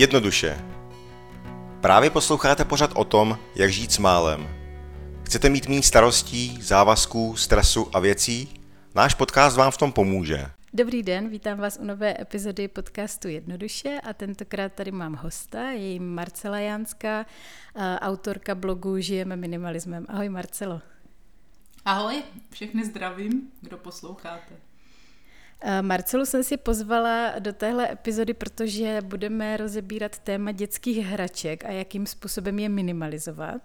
Jednoduše. Právě posloucháte pořad o tom, jak žít s málem. Chcete mít méně starostí, závazků, stresu a věcí? Náš podcast vám v tom pomůže. Dobrý den, vítám vás u nové epizody podcastu Jednoduše a tentokrát tady mám hosta, je jí Marcela Jánská, autorka blogu Žijeme minimalismem. Ahoj Marcelo. Ahoj, všechny zdravím, kdo posloucháte. Marcelu jsem si pozvala do téhle epizody, protože budeme rozebírat téma dětských hraček a jakým způsobem je minimalizovat.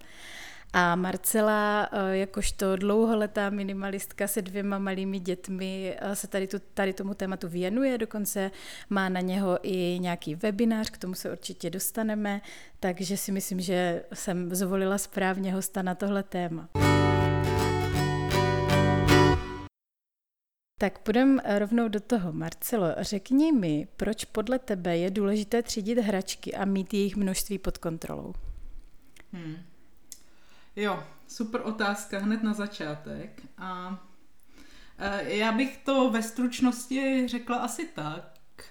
A Marcela, jakožto dlouholetá minimalistka se dvěma malými dětmi, se tady, tu, tady tomu tématu věnuje, dokonce má na něho i nějaký webinář, k tomu se určitě dostaneme, takže si myslím, že jsem zvolila správně hosta na tohle téma. Tak půjdeme rovnou do toho. Marcelo, řekni mi, proč podle tebe je důležité třídit hračky a mít jejich množství pod kontrolou? Hmm. Jo, super otázka hned na začátek. A e, já bych to ve stručnosti řekla asi tak.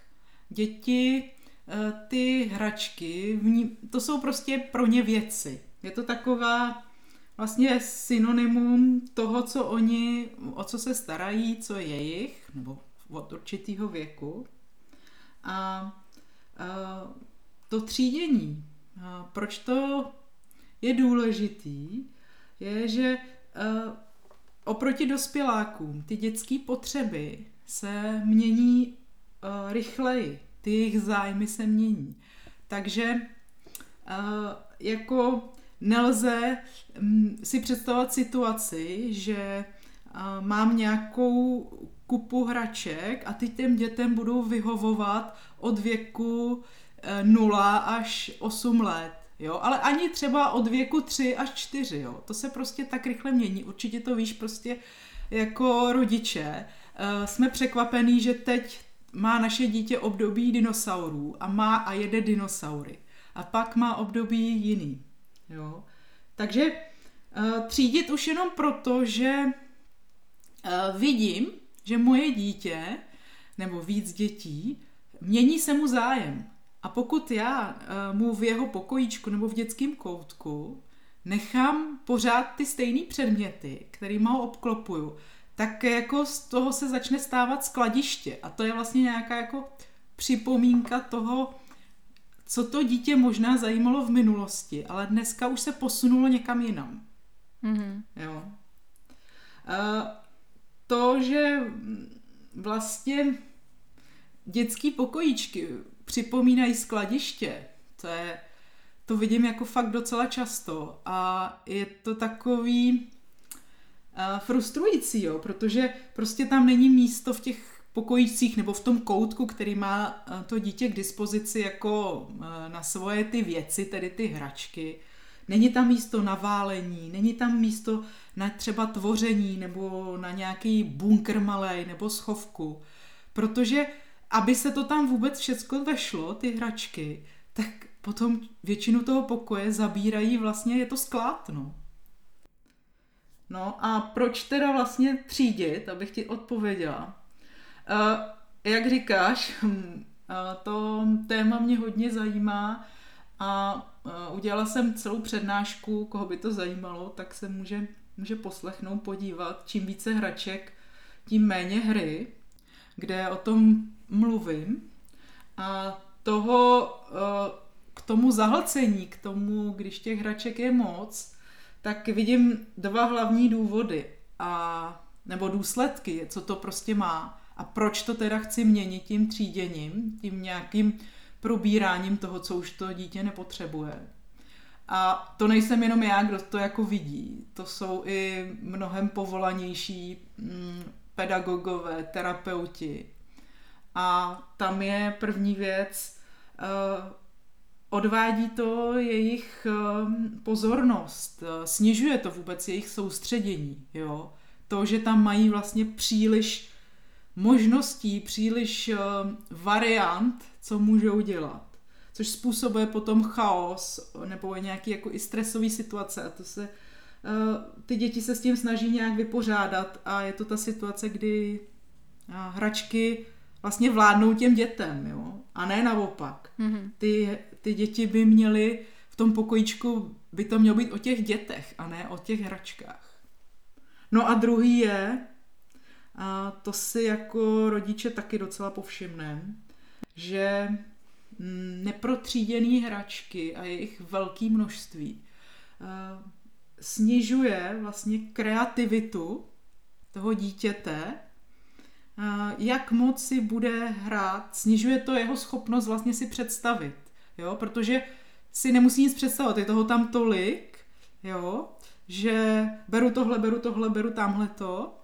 Děti, e, ty hračky, to jsou prostě pro ně věci. Je to taková vlastně synonymum toho, co oni, o co se starají, co je jejich, nebo od určitého věku. A, a to třídění, a proč to je důležitý, je, že a, oproti dospělákům ty dětské potřeby se mění a, rychleji, ty jejich zájmy se mění. Takže a, jako nelze mm, si představovat situaci, že mám nějakou kupu hraček a ty těm dětem budou vyhovovat od věku 0 e, až 8 let. Jo, ale ani třeba od věku 3 až 4, jo. To se prostě tak rychle mění. Určitě to víš prostě jako rodiče. E, jsme překvapení, že teď má naše dítě období dinosaurů a má a jede dinosaury. A pak má období jiný. Jo? Takže uh, třídit už jenom proto, že uh, vidím, že moje dítě, nebo víc dětí, mění se mu zájem. A pokud já uh, mu v jeho pokojíčku nebo v dětském koutku nechám pořád ty stejné předměty, kterými ho obklopuju, tak jako z toho se začne stávat skladiště. A to je vlastně nějaká jako připomínka toho, co to dítě možná zajímalo v minulosti, ale dneska už se posunulo někam jinam. Mm-hmm. Jo. A to, že vlastně dětský pokojíčky připomínají skladiště, to je, to vidím jako fakt docela často a je to takový uh, frustrující, jo, protože prostě tam není místo v těch pokojících nebo v tom koutku, který má eh, to dítě k dispozici jako eh, na svoje ty věci, tedy ty hračky. Není tam místo na válení, není tam místo na třeba tvoření nebo na nějaký bunkr malej nebo schovku. Protože aby se to tam vůbec všechno vešlo, ty hračky, tak potom většinu toho pokoje zabírají vlastně, je to sklad, no. No a proč teda vlastně třídit, abych ti odpověděla? Jak říkáš, uh, to téma mě hodně zajímá a udělala jsem celou přednášku, koho by to zajímalo, tak se může, může poslechnout, podívat. Čím více hraček, tím méně hry, kde o tom mluvím. A toho uh, k tomu zahlcení, k tomu, když těch hraček je moc, tak vidím dva hlavní důvody a nebo důsledky, co to prostě má. A proč to teda chci měnit tím tříděním, tím nějakým probíráním toho, co už to dítě nepotřebuje. A to nejsem jenom já, kdo to jako vidí. To jsou i mnohem povolanější mm, pedagogové, terapeuti. A tam je první věc, uh, odvádí to jejich uh, pozornost, snižuje to vůbec jejich soustředění. Jo? To, že tam mají vlastně příliš možností, příliš uh, variant, co můžou dělat. Což způsobuje potom chaos nebo nějaký jako i stresový situace a to se uh, ty děti se s tím snaží nějak vypořádat a je to ta situace, kdy uh, hračky vlastně vládnou těm dětem, jo, a ne naopak. Mm-hmm. Ty, ty děti by měly v tom pokojíčku, by to mělo být o těch dětech a ne o těch hračkách. No a druhý je, a to si jako rodiče taky docela povšimneme, že mm, neprotříděné hračky a jejich velké množství snižuje vlastně kreativitu toho dítěte, jak moc si bude hrát, snižuje to jeho schopnost vlastně si představit, jo, protože si nemusí nic představovat, je toho tam tolik, jo, že beru tohle, beru tohle, beru tamhle to,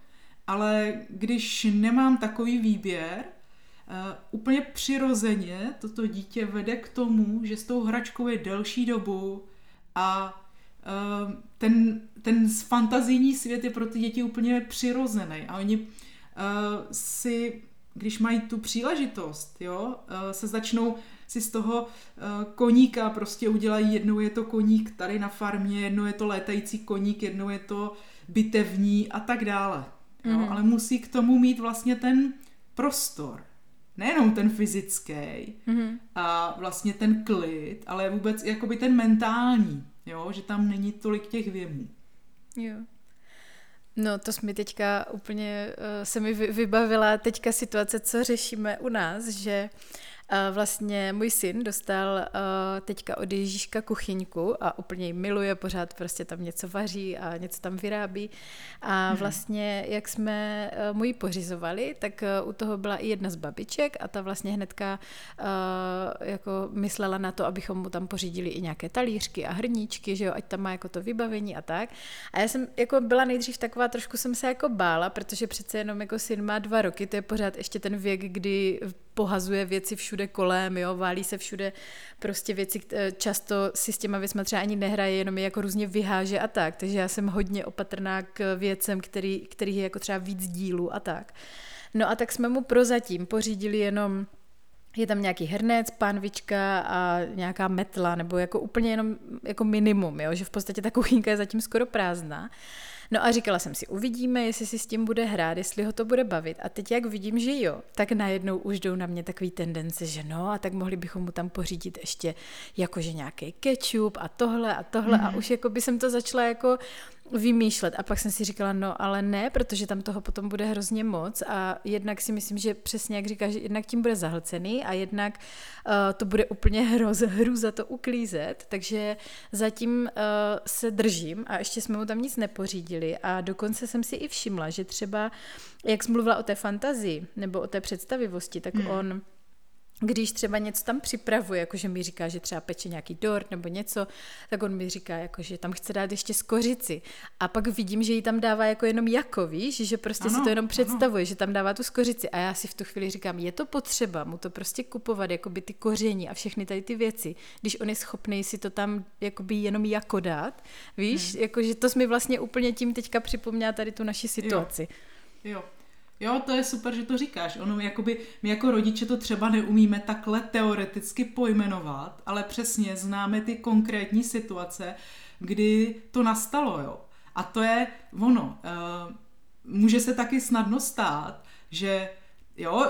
ale když nemám takový výběr, uh, úplně přirozeně toto dítě vede k tomu, že s tou hračkou je delší dobu a uh, ten, ten fantazijní svět je pro ty děti úplně přirozený a oni uh, si, když mají tu příležitost, jo, se začnou si z toho koníka prostě udělají, jednou je to koník tady na farmě, jednou je to létající koník, jednou je to bitevní a tak dále. Jo? Mm-hmm. Ale musí k tomu mít vlastně ten prostor. Nejenom ten fyzický mm-hmm. a vlastně ten klid, ale vůbec jakoby ten mentální, jo? že tam není tolik těch věmů. Jo. No to jsme teďka úplně, uh, se mi vybavila teďka situace, co řešíme u nás, že uh, vlastně můj syn dostal teďka od Ježíška kuchyňku a úplně ji miluje, pořád prostě tam něco vaří a něco tam vyrábí. A mhm. vlastně, jak jsme mu ji pořizovali, tak u toho byla i jedna z babiček a ta vlastně hnedka jako myslela na to, abychom mu tam pořídili i nějaké talířky a hrníčky, že jo, ať tam má jako to vybavení a tak. A já jsem jako byla nejdřív taková, trošku jsem se jako bála, protože přece jenom jako syn má dva roky, to je pořád ještě ten věk, kdy pohazuje věci všude kolem, jo, válí se všude prostě věci, často si s těma věcmi třeba ani nehraje, jenom je jako různě vyháže a tak, takže já jsem hodně opatrná k věcem, který, kterých je jako třeba víc dílů a tak. No a tak jsme mu prozatím pořídili jenom je tam nějaký hrnec, pánvička a nějaká metla, nebo jako úplně jenom jako minimum, jo? že v podstatě ta kuchynka je zatím skoro prázdná. No a říkala jsem si, uvidíme, jestli si s tím bude hrát, jestli ho to bude bavit. A teď jak vidím, že jo, tak najednou už jdou na mě takový tendence, že no a tak mohli bychom mu tam pořídit ještě jakože nějaký ketchup a tohle a tohle mm. a mhm. už jako by jsem to začala jako vymýšlet. A pak jsem si říkala, no ale ne, protože tam toho potom bude hrozně moc a jednak si myslím, že přesně jak říkáš, jednak tím bude zahlcený a jednak uh, to bude úplně hroz, hru za to uklízet, takže zatím uh, se držím a ještě jsme mu tam nic nepořídili a dokonce jsem si i všimla, že třeba, jak jsi mluvila o té fantazii nebo o té představivosti, tak hmm. on když třeba něco tam připravuje, jakože mi říká, že třeba peče nějaký dort nebo něco, tak on mi říká, jako, že tam chce dát ještě skořici. A pak vidím, že ji tam dává jako jenom jako, víš, že prostě ano, si to jenom představuje, ano. že tam dává tu skořici. A já si v tu chvíli říkám, je to potřeba mu to prostě kupovat, jako by ty koření a všechny tady ty věci, když on je schopný si to tam jakoby jenom jako dát, víš, hmm. jakože to mi vlastně úplně tím teďka připomněla tady tu naši situaci. Jo. jo. Jo, to je super, že to říkáš. Ono, jakoby, my jako rodiče to třeba neumíme takhle teoreticky pojmenovat, ale přesně známe ty konkrétní situace, kdy to nastalo, jo. A to je ono. Uh, může se taky snadno stát, že jo, uh,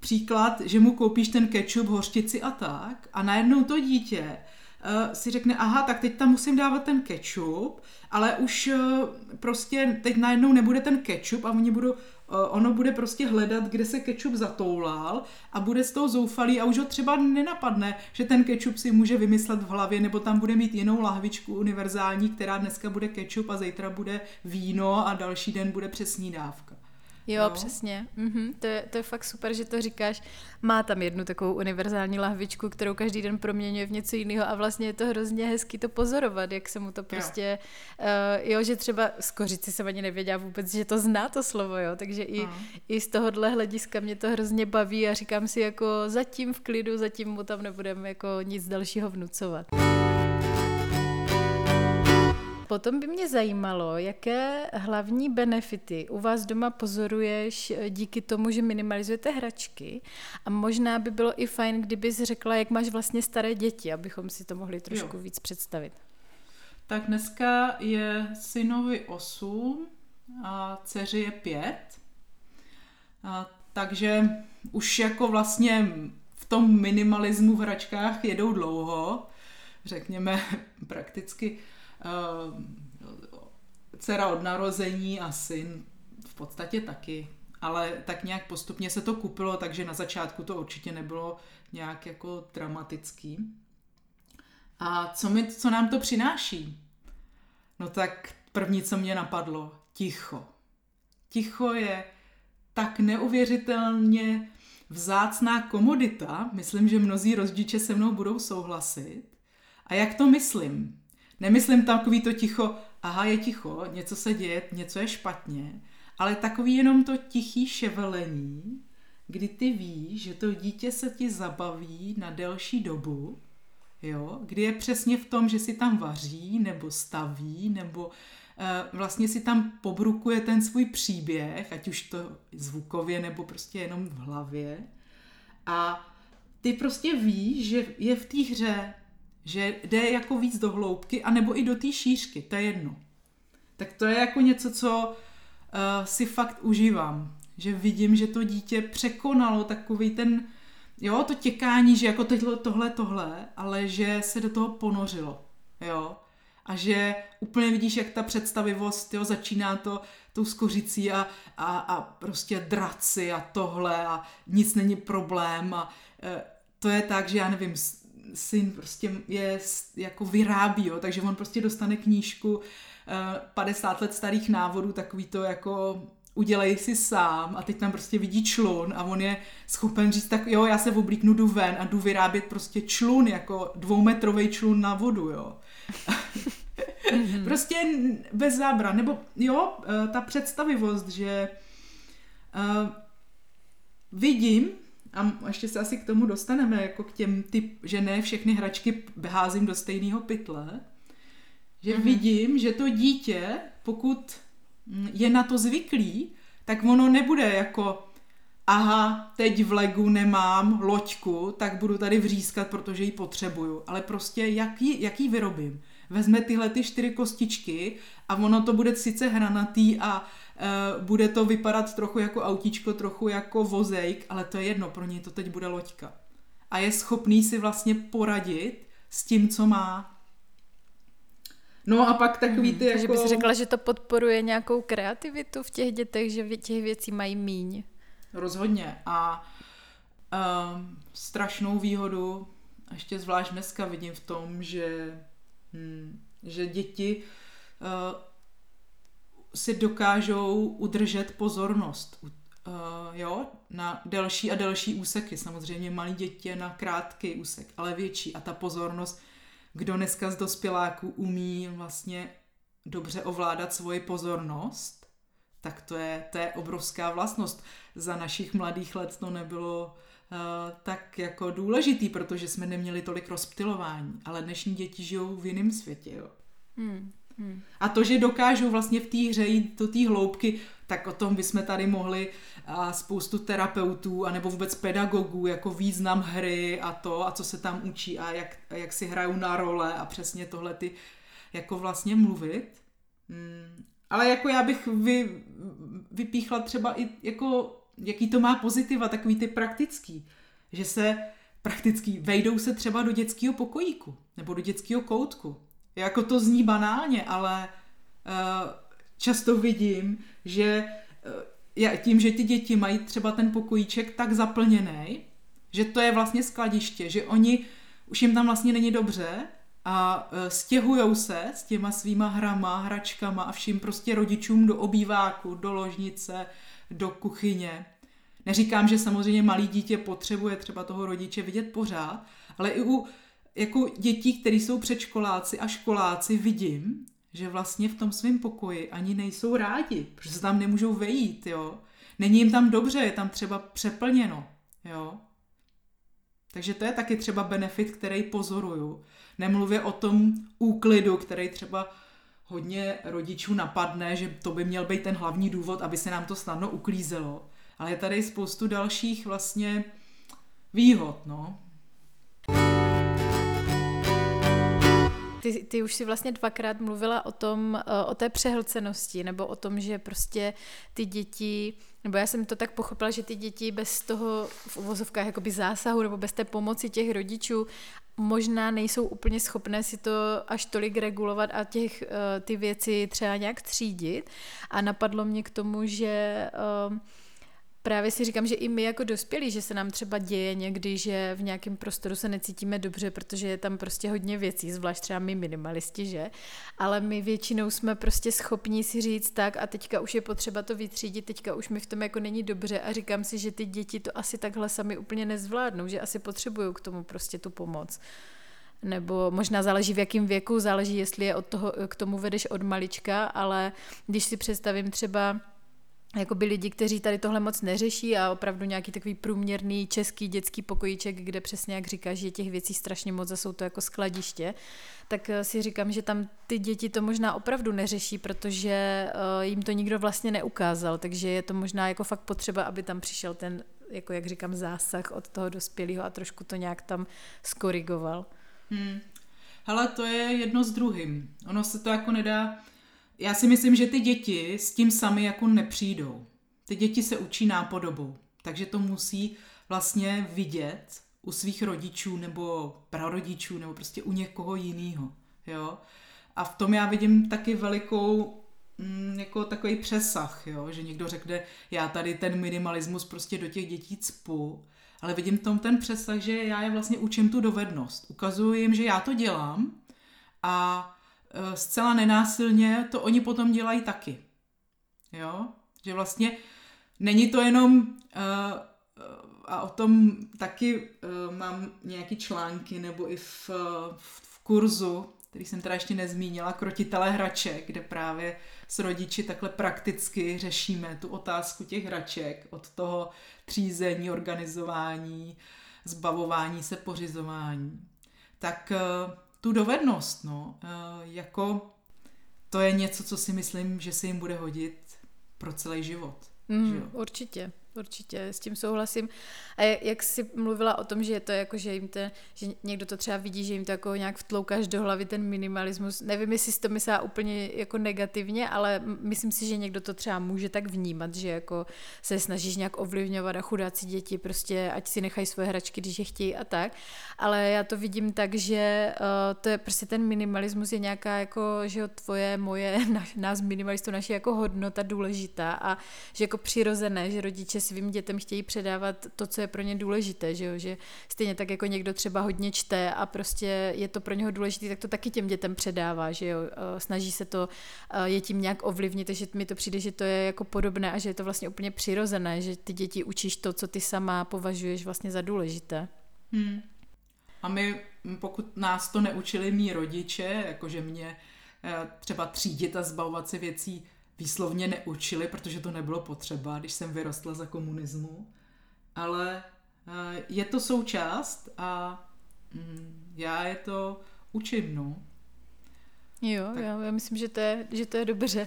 příklad, že mu koupíš ten ketchup, hořčici a tak a najednou to dítě uh, si řekne, aha, tak teď tam musím dávat ten ketchup, ale už prostě teď najednou nebude ten ketchup a oni budou, ono bude prostě hledat, kde se kečup zatoulal a bude z toho zoufalý a už ho třeba nenapadne, že ten kečup si může vymyslet v hlavě nebo tam bude mít jinou lahvičku univerzální, která dneska bude kečup a zítra bude víno a další den bude přesní dávka. Jo, jo, přesně. Mhm, to, je, to je fakt super, že to říkáš. Má tam jednu takovou univerzální lahvičku, kterou každý den proměňuje v něco jiného a vlastně je to hrozně hezký to pozorovat, jak se mu to prostě, jo, uh, jo že třeba z kořici jsem ani nevěděla vůbec, že to zná to slovo, jo, takže i, no. i z tohohle hlediska mě to hrozně baví a říkám si jako zatím v klidu, zatím mu tam nebudeme jako nic dalšího vnucovat. Potom by mě zajímalo, jaké hlavní benefity u vás doma pozoruješ eh, díky tomu, že minimalizujete hračky a možná by bylo i fajn, kdybys řekla, jak máš vlastně staré děti, abychom si to mohli trošku jo. víc představit. Tak dneska je synovi 8 a dceři je 5. A takže už jako vlastně v tom minimalismu v hračkách jedou dlouho, řekněme prakticky dcera od narození a syn v podstatě taky. Ale tak nějak postupně se to kupilo, takže na začátku to určitě nebylo nějak jako dramatický. A co, mi, co nám to přináší? No tak první, co mě napadlo, ticho. Ticho je tak neuvěřitelně vzácná komodita, myslím, že mnozí rozdiče se mnou budou souhlasit. A jak to myslím? Nemyslím takový to ticho, aha, je ticho, něco se děje, něco je špatně, ale takový jenom to tichý ševelení, kdy ty víš, že to dítě se ti zabaví na delší dobu, jo, kdy je přesně v tom, že si tam vaří, nebo staví, nebo e, vlastně si tam pobrukuje ten svůj příběh, ať už to zvukově, nebo prostě jenom v hlavě. A ty prostě víš, že je v té hře, že jde jako víc do hloubky, anebo i do té šířky, to je jedno. Tak to je jako něco, co uh, si fakt užívám. Že vidím, že to dítě překonalo takový ten, jo, to těkání, že jako tohle, tohle, tohle, ale že se do toho ponořilo, jo. A že úplně vidíš, jak ta představivost, jo, začíná to tou skořicí a, a, a prostě draci a tohle a nic není problém a e, to je tak, že já nevím, syn prostě je jako vyrábí, jo, takže on prostě dostane knížku 50 let starých návodů, takový to jako udělej si sám a teď tam prostě vidí člun a on je schopen říct tak jo, já se oblíknu, jdu ven a jdu vyrábět prostě člun, jako dvoumetrový člun na vodu, jo. Mhm. prostě bez zábran, nebo jo, eh, ta představivost, že uh, vidím, a ještě se asi k tomu dostaneme, jako k těm typ, že ne všechny hračky házím do stejného pytle, že mm-hmm. vidím, že to dítě, pokud je na to zvyklý, tak ono nebude jako aha, teď v Legu nemám loďku, tak budu tady vřískat, protože ji potřebuju. Ale prostě jaký, jaký vyrobím? Vezme tyhle ty čtyři kostičky a ono to bude sice hranatý a e, bude to vypadat trochu jako autíčko, trochu jako vozejk, ale to je jedno, pro něj to teď bude loďka. A je schopný si vlastně poradit s tím, co má. No a pak takový hmm, ty hmm, jako... Takže bys řekla, že to podporuje nějakou kreativitu v těch dětech, že těch věcí mají míň. Rozhodně. A um, strašnou výhodu, ještě zvlášť dneska vidím v tom, že, hm, že děti uh, si dokážou udržet pozornost. Uh, jo, na delší a delší úseky. Samozřejmě malí děti na krátký úsek, ale větší. A ta pozornost kdo dneska z dospěláků umí vlastně dobře ovládat svoji pozornost, tak to je, to je obrovská vlastnost. Za našich mladých let to nebylo uh, tak jako důležitý, protože jsme neměli tolik rozptilování, ale dnešní děti žijou v jiném světě. Jo. Hmm. Hmm. A to, že dokážou vlastně v té hře jít do té hloubky, tak o tom bychom tady mohli a spoustu terapeutů a nebo vůbec pedagogů, jako význam hry a to, a co se tam učí a jak, a jak si hrajou na role a přesně tohle ty jako vlastně mluvit. Hmm. Ale jako já bych vy, vypíchla třeba i jako, jaký to má pozitiva, takový ty praktický, že se praktický, vejdou se třeba do dětského pokojíku nebo do dětského koutku. Jako to zní banálně, ale uh, často vidím, že uh, tím, že ty děti mají třeba ten pokojíček tak zaplněný, že to je vlastně skladiště, že oni, už jim tam vlastně není dobře a uh, stěhujou se s těma svýma hrama, hračkama a vším prostě rodičům do obýváku, do ložnice, do kuchyně. Neříkám, že samozřejmě malý dítě potřebuje třeba toho rodiče vidět pořád, ale i u jako dětí, které jsou předškoláci a školáci, vidím, že vlastně v tom svém pokoji ani nejsou rádi, protože se tam nemůžou vejít, jo. Není jim tam dobře, je tam třeba přeplněno, jo. Takže to je taky třeba benefit, který pozoruju. Nemluvě o tom úklidu, který třeba hodně rodičů napadne, že to by měl být ten hlavní důvod, aby se nám to snadno uklízelo. Ale je tady spoustu dalších vlastně výhod, no. ty, ty už si vlastně dvakrát mluvila o tom, eh, o té přehlcenosti, nebo o tom, že prostě ty děti, nebo já jsem to tak pochopila, že ty děti bez toho v uvozovkách jakoby zásahu, nebo bez té pomoci těch rodičů možná nejsou úplně schopné si to až tolik regulovat a těch, eh, ty věci třeba nějak třídit. A napadlo mě k tomu, že uh, právě si říkám, že i my jako dospělí, že se nám třeba děje někdy, že v nějakém prostoru se necítíme dobře, protože je tam prostě hodně věcí, zvlášť třeba my minimalisti, že? Ale my většinou jsme prostě schopní si říct tak a teďka už je potřeba to vytřídit, teďka už mi v tom jako není dobře a říkám si, že ty děti to asi takhle sami úplně nezvládnou, že asi potřebují k tomu prostě tu pomoc nebo možná záleží v jakém věku, záleží, jestli je od toho, k tomu vedeš od malička, ale když si představím třeba jakoby lidi, kteří tady tohle moc neřeší a opravdu nějaký takový průměrný český dětský pokojíček, kde přesně jak říkáš, je těch věcí strašně moc a jsou to jako skladiště, tak eh, si říkám, že tam ty děti to možná opravdu neřeší, protože eh, jim to nikdo vlastně neukázal, takže je to možná jako fakt potřeba, aby tam přišel ten, jako jak říkám, zásah od toho dospělého a trošku to nějak tam skorigoval. Hmm. Hele, to je jedno s druhým. Ono se to jako nedá já si myslím, že ty děti s tím sami jako nepřijdou. Ty děti se učí nápodobou, takže to musí vlastně vidět u svých rodičů nebo prarodičů nebo prostě u někoho jiného. Jo? A v tom já vidím taky velikou mm, jako takový přesah, jo? že někdo řekne, já tady ten minimalismus prostě do těch dětí cpu, ale vidím v tom ten přesah, že já je vlastně učím tu dovednost. Ukazuji jim, že já to dělám a zcela nenásilně, to oni potom dělají taky. Jo? Že vlastně není to jenom, uh, a o tom taky uh, mám nějaký články, nebo i v, v kurzu, který jsem teda ještě nezmínila, krotitelé hraček, kde právě s rodiči takhle prakticky řešíme tu otázku těch hraček, od toho třízení, organizování, zbavování se, pořizování. Tak tu dovednost, no, eh, jako to je něco, co si myslím, že se jim bude hodit pro celý život. Mm, že jo? Určitě. Určitě, s tím souhlasím. A jak jsi mluvila o tom, že je to jako, že jim to, že někdo to třeba vidí, že jim to jako nějak vtloukáš do hlavy ten minimalismus. Nevím, jestli jsi to myslela úplně jako negativně, ale myslím si, že někdo to třeba může tak vnímat, že jako se snažíš nějak ovlivňovat a chudáci děti, prostě ať si nechají svoje hračky, když je chtějí a tak. Ale já to vidím tak, že uh, to je prostě ten minimalismus je nějaká jako, že jo, tvoje, moje, nás minimalistů, naše jako hodnota důležitá a že jako přirozené, že rodiče svým dětem chtějí předávat to, co je pro ně důležité, že jo? že stejně tak jako někdo třeba hodně čte a prostě je to pro něho důležité, tak to taky těm dětem předává, že jo, eh, snaží se to eh, je tím nějak ovlivnit, takže mi to přijde, že to je jako podobné a že je to vlastně úplně přirozené, že ty děti učíš to, co ty sama považuješ vlastně za důležité. Hmm. A my, pokud nás to neučili mý rodiče, jakože mě eh, třeba třídit a zbavovat se věcí výslovně neučili, protože to nebylo potřeba, když jsem vyrostla za komunismu, ale eh, je to součást a mm, já je to učím, no. Jo, tak. já, já myslím, že to, je, že to je dobře.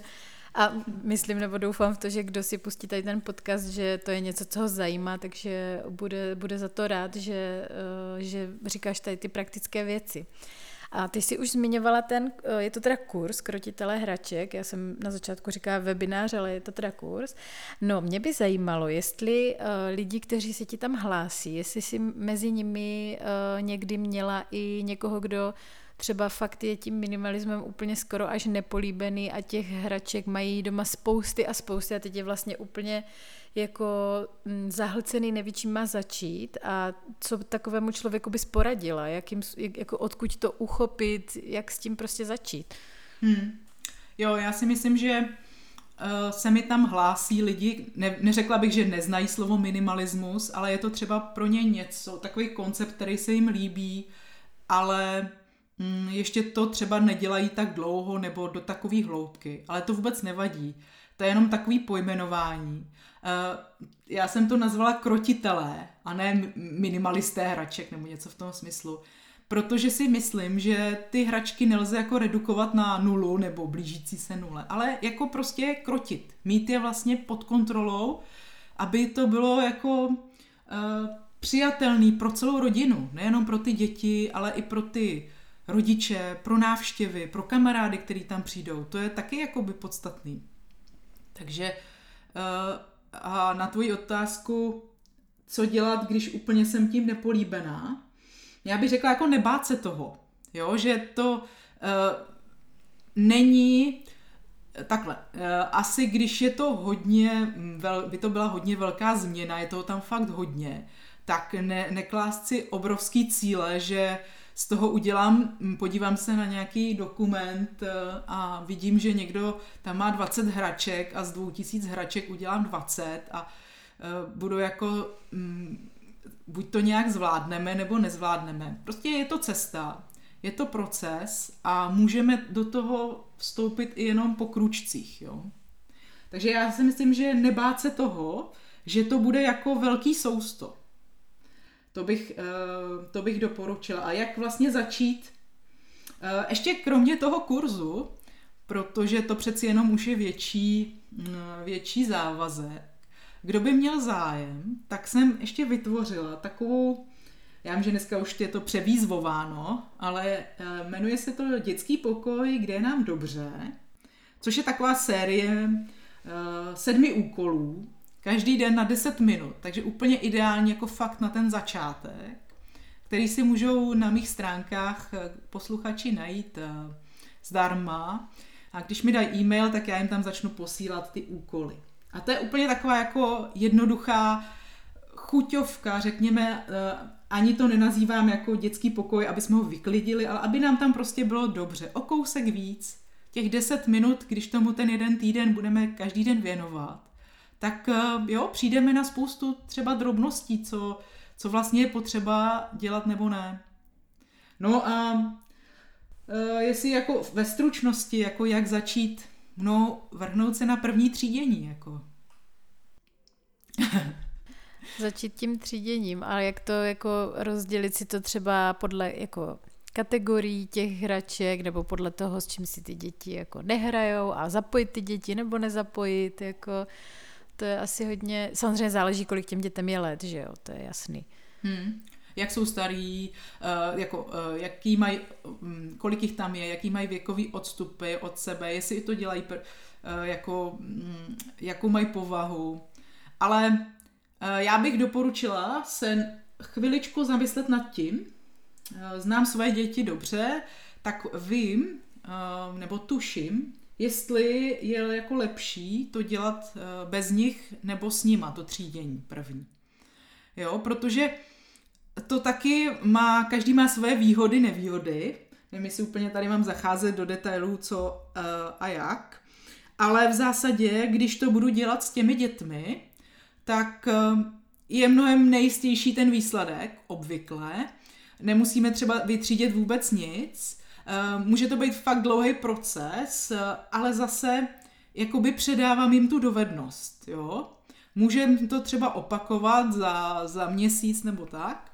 A myslím nebo doufám v to, že kdo si pustí tady ten podcast, že to je něco, co ho zajímá, takže bude, bude za to rád, že, eh, že říkáš tady ty praktické věci. A ty jsi už zmiňovala ten, eh, je to teda kurz krotitele hraček, já jsem na začátku říkala webinář, ale je to teda kurz. No, mě by zajímalo, jestli uh, lidi, kteří se ti tam hlásí, jestli jsi mezi nimi uh, někdy měla i někoho, kdo třeba fakt je tím minimalismem úplně skoro až nepolíbený a těch hraček mají doma spousty a spousty a teď je vlastně úplně jako mm, zahlcený, neví, čím má začít a co takovému člověku bys poradila, jakým, jako odkud to uchopit, jak s tím prostě začít. Hmm. Jo, já si myslím, že uh, se mi tam hlásí lidi, ne, neřekla bych, že neznají slovo minimalismus, ale je to třeba pro ně něco, takový koncept, který se jim líbí, ale mm, ještě to třeba nedělají tak dlouho nebo do takové hloubky, ale to vůbec nevadí. To je jenom takový pojmenování. Eh, já jsem to nazvala krotitelé a ne minimalisté hraček nebo něco v tom smyslu. Protože si myslím, že ty hračky nelze jako redukovat na nulu nebo blížící se nule, ale jako prostě krotit. Mít je vlastně pod kontrolou, aby to bylo jako uh, přijatelný pro celou rodinu. Nejenom pro ty děti, ale i pro ty rodiče, pro návštěvy, pro kamarády, který tam přijdou. To je taky jakoby podstatný. Takže eh, a na tvoji otázku, co dělat, když úplně jsem tím nepolíbená, já bych řekla jako nebát se toho, jo, že to uh, není takhle, uh, asi když je to hodně, vel, by to byla hodně velká změna, je toho tam fakt hodně, tak ne, neklást si obrovský cíle, že z toho udělám, podívám se na nějaký dokument uh, a vidím, že někdo tam má 20 hraček a z 2000 hraček udělám 20 a uh, budu jako buď to nějak zvládneme, nebo nezvládneme. Prostě je to cesta, je to proces a můžeme do toho vstoupit i jenom po kručcích. Jo? Takže já si myslím, že nebát se toho, že to bude jako velký sousto. To bych, eh, to bych doporučila. A jak vlastně začít? Eh, ještě kromě toho kurzu, protože to přeci jenom už je větší, mm, větší závazek, kdo by měl zájem, tak jsem ještě vytvořila takovou, já vím, že dneska už je to převýzvováno, ale eh, jmenuje se to Dětský pokoj, kde je nám dobře, což je taková série sedmi úkolů, každý den na 10 minut, takže úplně ideální jako fakt na ten začátek, který si můžou na mých stránkách eh, posluchači najít zdarma. A když mi dají e-mail, tak já jim tam začnu posílat ty úkoly. A to je úplně taková jako jednoduchá chuťovka, řekněme, eh, ani to nenazývám jako dětský pokoj, aby jsme ho vyklidili, ale aby nám tam prostě bylo dobře. O kousek víc, těch 10 minut, když tomu ten jeden týden budeme každý den věnovat, tak eh, jo, přijdeme na spoustu třeba drobností, co, co vlastně je potřeba dělat nebo ne. No a eh, jestli jako ve stručnosti, jako jak začít no, vrhnout se na první třídění, jako. Začít tím tříděním, ale jak to jako rozdělit si to třeba podle jako kategorií těch hraček nebo podle toho, s čím si ty děti jako nehrajou a zapojit ty děti nebo nezapojit, jako to je asi hodně, samozřejmě záleží, kolik těm dětem je let, že jo, to je jasný. Hmm jak jsou starý, eh, jako, eh, jaký mají, mm, kolik jich tam je, jaký mají věkový odstupy od sebe, jestli to dělají eh, jako, mm, jakou mají povahu. Ale já bych doporučila se chviličku zamyslet nad tím, znám své děti dobře, tak vím, nebo tuším, jestli je jako lepší to dělat bez nich nebo s nima, to třídění první. Jo, protože to taky má, každý má své výhody, nevýhody. Nevím, jestli úplně tady mám zacházet do detailů, co uh, a jak. Ale v zásadě, když to budu dělat s těmi dětmi, tak uh, je mnohem nejistější ten výsledek, obvykle. Nemusíme třeba vytřídit vůbec nic. Uh, může to být fakt dlouhý proces, uh, ale zase jakoby předávám jim tu dovednost, jo. Můžeme to třeba opakovat za, za měsíc nebo tak,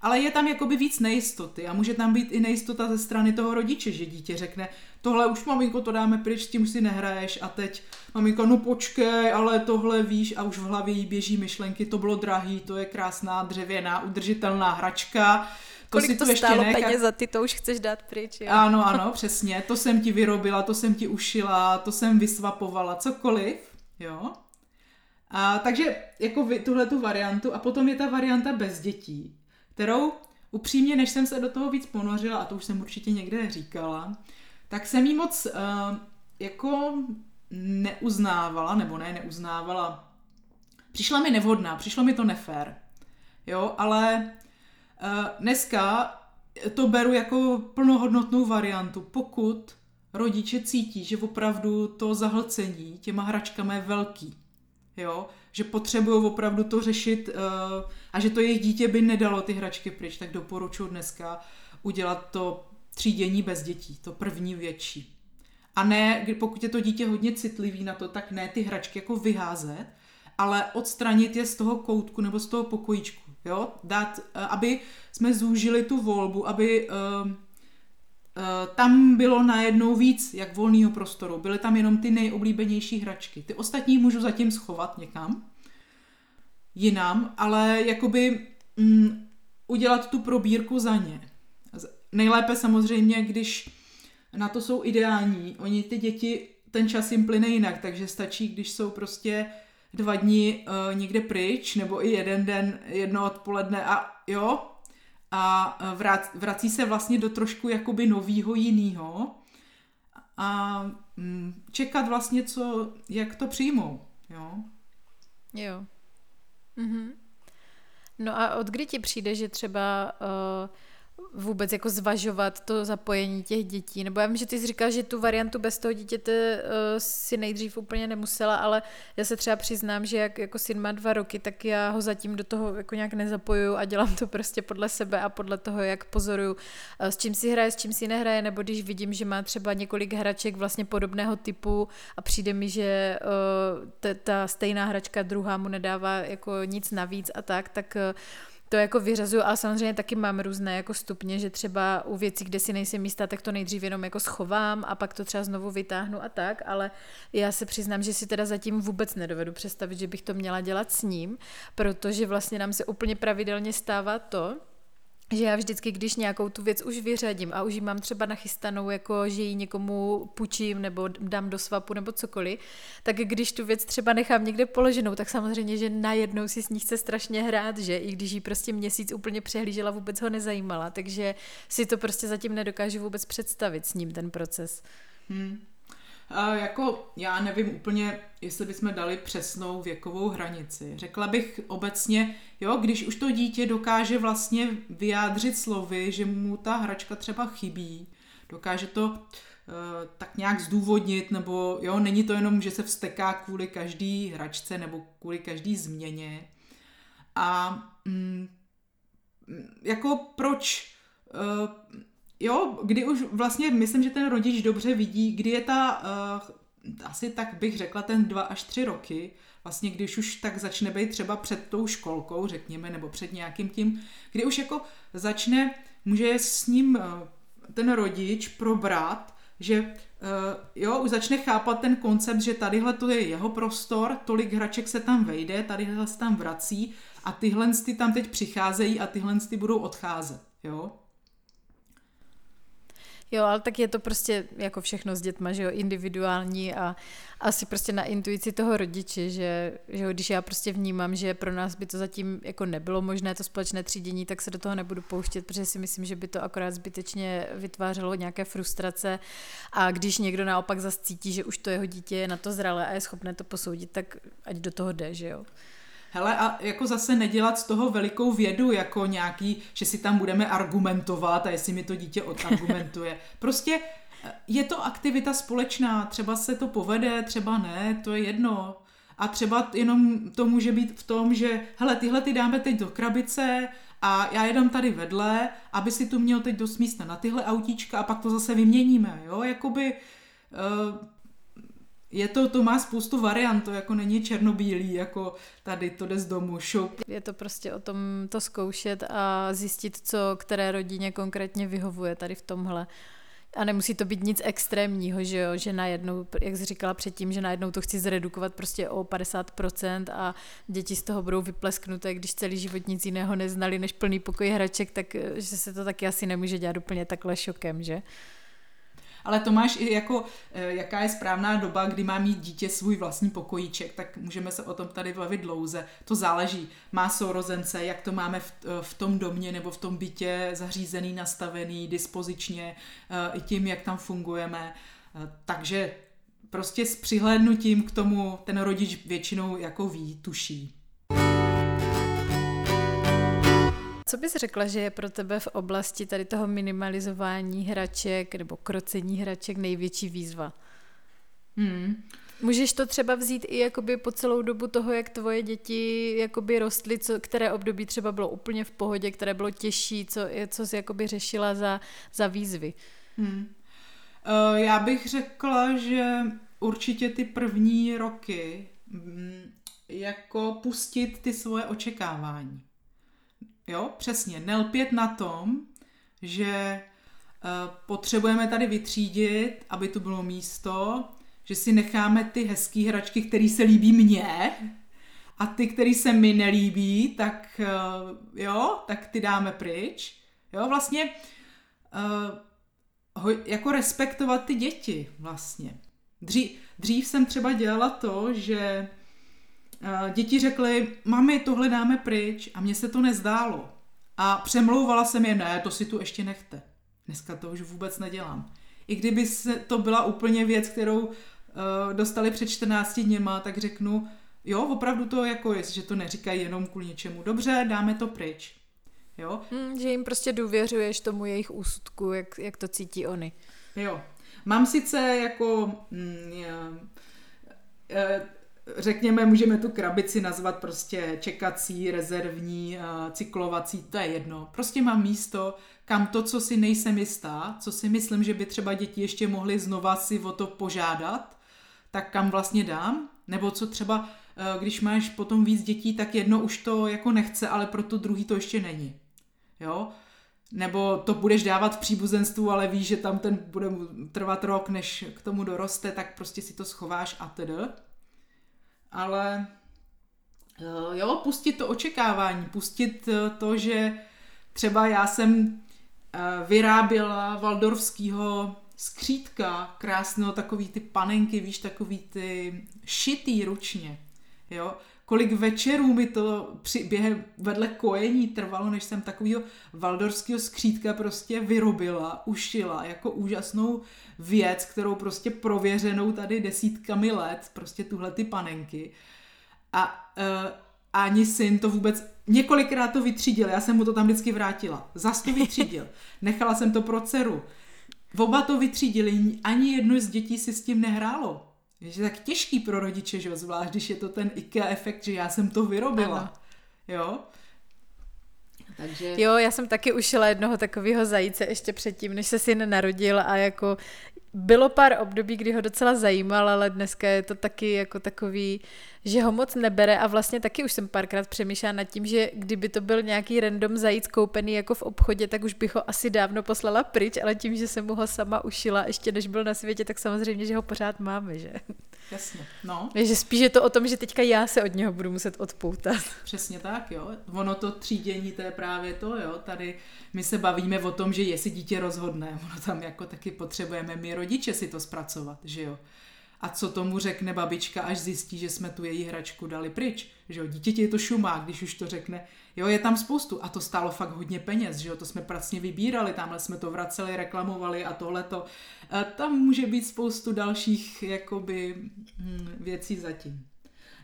ale je tam jakoby víc nejistoty a může tam být i nejistota ze strany toho rodiče, že dítě řekne, tohle už maminko to dáme pryč, tím už si nehraješ a teď maminko, no počkej, ale tohle víš a už v hlavě jí běží myšlenky, to bylo drahý, to je krásná dřevěná, udržitelná hračka, Kolik si to ještě stálo ne, peněz za ty, to už chceš dát pryč. Jo? Ano, ano, přesně. To jsem ti vyrobila, to jsem ti ušila, to jsem vysvapovala, cokoliv. Jo. A, takže jako tuhle tu variantu a potom je ta varianta bez dětí kterou upřímně, než jsem se do toho víc ponořila, a to už jsem určitě někde říkala, tak jsem jí moc uh, jako neuznávala, nebo ne, neuznávala. Přišla mi nevhodná, přišlo mi to nefér. Jo, ale dneska to beru jako plnohodnotnou variantu, pokud rodiče cítí, že opravdu to zahlcení těma hračkami je velký. Jo, že potřebují opravdu to řešit uh, a že to jejich dítě by nedalo ty hračky pryč, tak doporučuji dneska udělat to třídění bez dětí, to první větší. A ne, pokud je to dítě hodně citlivý na to, tak ne ty hračky jako vyházet, ale odstranit je z toho koutku nebo z toho pokojíčku. Jo? Dát, uh, aby jsme zúžili tu volbu, aby uh, Eh, tam bylo najednou víc jak volného prostoru. Byly tam jenom ty nejoblíbenější hračky. Ty ostatní můžu zatím schovat někam jinam, ale jakoby mm, udělat tu probírku za ně. nejlépe samozřejmě, když na to jsou ideální. Oni ty děti, ten čas jim plyne jinak, takže stačí, když jsou prostě dva dní uh, někde pryč, nebo i jeden den, jedno odpoledne a jo, a vrát, vrací se vlastně do trošku jakoby novýho jinýho a mm, čekat vlastně, co, jak to přijmou, jo. Jo. Mhm. No a od kdy ti přijde, že třeba uh, vůbec jako zvažovat to zapojení těch dětí. Nebo já vím, že ty jsi říkal, že tu variantu bez toho dítěte uh, si nejdřív úplně nemusela, ale já se třeba přiznám, že jak jako syn má dva roky, tak já ho zatím do toho jako nějak nezapojuju a dělám to prostě podle sebe a podle toho, jak pozoruju, uh, s čím si hraje, s čím si nehraje, nebo když vidím, že má třeba několik hraček vlastně podobného typu a přijde mi, že uh, ta stejná hračka druhá mu nedává jako nic navíc a tak, tak uh, to jako vyřazuju, ale samozřejmě taky mám různé jako stupně, že třeba u věcí, kde si nejsem místa, tak to nejdřív jenom jako schovám a pak to třeba znovu vytáhnu a tak, ale já se přiznám, že si teda zatím vůbec nedovedu představit, že bych to měla dělat s ním, protože vlastně nám se úplně pravidelně stává to, že já vždycky, když nějakou tu věc už vyřadím a už ji mám třeba nachystanou, jako že ji někomu půjčím nebo dám do svapu nebo cokoliv, tak když tu věc třeba nechám někde položenou, tak samozřejmě, že najednou si s ní chce strašně hrát, že i když ji prostě měsíc úplně přehlížela, vůbec ho nezajímala, takže si to prostě zatím nedokážu vůbec představit s ním ten proces. Hmm. A jako já nevím úplně, jestli bychom dali přesnou věkovou hranici. Řekla bych obecně, jo, když už to dítě dokáže vlastně vyjádřit slovy, že mu ta hračka třeba chybí, dokáže to uh, tak nějak zdůvodnit, nebo jo, není to jenom, že se vsteká kvůli každý hračce nebo kvůli každý změně. A mm, jako proč uh, jo, kdy už vlastně myslím, že ten rodič dobře vidí, kdy je ta, uh, asi tak bych řekla, ten dva až tři roky, vlastně když už tak začne být třeba před tou školkou, řekněme, nebo před nějakým tím, kdy už jako začne, může s ním uh, ten rodič probrat, že uh, jo, už začne chápat ten koncept, že tadyhle to je jeho prostor, tolik hraček se tam vejde, tadyhle se tam vrací a tyhle ty tam teď přicházejí a tyhle ty budou odcházet, jo. Jo, ale tak je to prostě jako všechno s dětma, že jo, individuální a asi prostě na intuici toho rodiče, že, že jo, když já prostě vnímám, že pro nás by to zatím jako nebylo možné to společné třídění, tak se do toho nebudu pouštět, protože si myslím, že by to akorát zbytečně vytvářelo nějaké frustrace a když někdo naopak zase cítí, že už to jeho dítě je na to zralé a je schopné to posoudit, tak ať do toho jde, že jo. Hele, a jako zase nedělat z toho velikou vědu, jako nějaký, že si tam budeme argumentovat a jestli mi to dítě odargumentuje. Prostě eh, je to aktivita společná, třeba se to povede, třeba ne, to je jedno. A třeba jenom to může být v tom, že hele, tyhle ty dáme teď do krabice a já jedem tady vedle, aby si tu měl teď dost místa na tyhle autíčka a pak to zase vyměníme, jo, jakoby uh, je to, to má spoustu variant, to jako není černobílý, jako tady to jde z domu, šup. Je to prostě o tom to zkoušet a zjistit, co které rodině konkrétně vyhovuje tady v tomhle. A nemusí to být nic extrémního, že jo, že najednou, jak jsi říkala předtím, že najednou to chci zredukovat prostě o 50% a děti z toho budou vyplesknuté, když celý život nic jiného neznali než plný pokoj hraček, tak že se to taky asi nemůže dělat úplně takhle šokem, že? Ale to máš i jako, eh, jaká je správná doba, kdy má mít dítě svůj vlastní pokojíček, tak můžeme se o tom tady bavit dlouze. To záleží. Má sourozence, jak to máme v, eh, v tom domě nebo v tom bytě zařízený, nastavený, dispozičně, eh, i tím, jak tam fungujeme. Takže prostě s přihlédnutím k tomu ten rodič většinou jako ví, tuší. Co bys řekla, že je pro tebe v oblasti tady toho minimalizování hraček nebo krocení hraček největší výzva? Hmm. Můžeš to třeba vzít i jakoby po celou dobu toho, jak tvoje děti jakoby rostly, co, které období třeba bylo úplně v pohodě, které bylo těžší, co, co jsi jakoby řešila za, za výzvy? Hmm. Uh, já bych řekla, že určitě ty první roky mm, jako pustit ty svoje očekávání. Jo, přesně. Nelpět na tom, že uh, potřebujeme tady vytřídit, aby tu bylo místo, že si necháme ty hezké hračky, které se líbí mně, a ty, které se mi nelíbí, tak uh, jo, tak ty dáme pryč. Jo, vlastně ho, jako respektovat ty děti vlastně. Dřív, dřív jsem třeba dělala to, že děti řekly, mami, tohle dáme pryč a mně se to nezdálo. A přemlouvala jsem je, ne, to si tu ještě nechte. Dneska to už vůbec nedělám. I kdyby se to byla úplně věc, kterou uh, dostali před 14 dněma, tak řeknu, jo, opravdu to jako je, že to neříkají jenom kvůli něčemu. Dobře, dáme to pryč. Jo? Hmm, že jim prostě důvěřuješ tomu jejich úsudku, jak, jak to cítí oni. Jo. Mám sice jako mm, je, řekněme, můžeme tu krabici nazvat prostě čekací, rezervní, cyklovací, to je jedno. Prostě mám místo, kam to, co si nejsem jistá, co si myslím, že by třeba děti ještě mohly znova si o to požádat, tak kam vlastně dám, nebo co třeba, e, když máš potom víc dětí, tak jedno už to jako nechce, ale pro to druhý to ještě není. Jo? Nebo to budeš dávat v příbuzenstvu, ale víš, že tam ten bude trvat rok, než k tomu doroste, tak prostě si to schováš a tedy. Ale e, jo, pustit to očekávání, pustit e, to, že třeba já jsem vyráběla Valdorfského skřítka, krásného, takový ty panenky, víš, takový ty šitý ručně, jo. Kolik večerů mi to při, během vedle kojení trvalo, než jsem takového valdorského skřítka prostě vyrobila, ušila jako úžasnou věc, kterou prostě prověřenou tady desítkami let, prostě tuhle ty panenky. A uh, ani syn to vůbec několikrát to vytřídil, já jsem mu to tam vždycky vrátila. Zas to vytřídil. Nechala jsem to pro dceru. Oba to vytřídili, ani jedno z dětí si s tím nehrálo. Je tak těžký pro rodiče, že zvlášť když je to ten IKEA efekt, že já jsem to vyrobila. Ano. Jo? Takže... Jo, já jsem taky ušila jednoho takového zajíce ještě předtím, než se syn narodil a jako bylo pár období, kdy ho docela zajímal, ale dneska je to taky jako takový, že ho moc nebere a vlastně taky už jsem párkrát přemýšlela nad tím, že kdyby to byl nějaký random zajíc koupený jako v obchodě, tak už bych ho asi dávno poslala pryč, ale tím, že jsem mu ho sama ušila ještě než byl na světě, tak samozřejmě, že ho pořád máme, že? Jasně, no. Takže spíš je to o tom, že teďka já se od něho budu muset odpoutat. Přesně tak, jo. Ono to třídění, je právě to, jo. Tady my se bavíme o tom, že jestli dítě rozhodne, ono tam jako taky potřebujeme my rodiče si to zpracovat, že jo. A co tomu řekne babička, až zjistí, že jsme tu její hračku dali pryč. Že jo, dítěti je to šumá, když už to řekne. Jo, je tam spoustu. A to stálo fakt hodně peněz, že jo, to jsme pracně vybírali, tamhle jsme to vraceli, reklamovali a tohleto. A tam může být spoustu dalších, jakoby, hm, věcí zatím.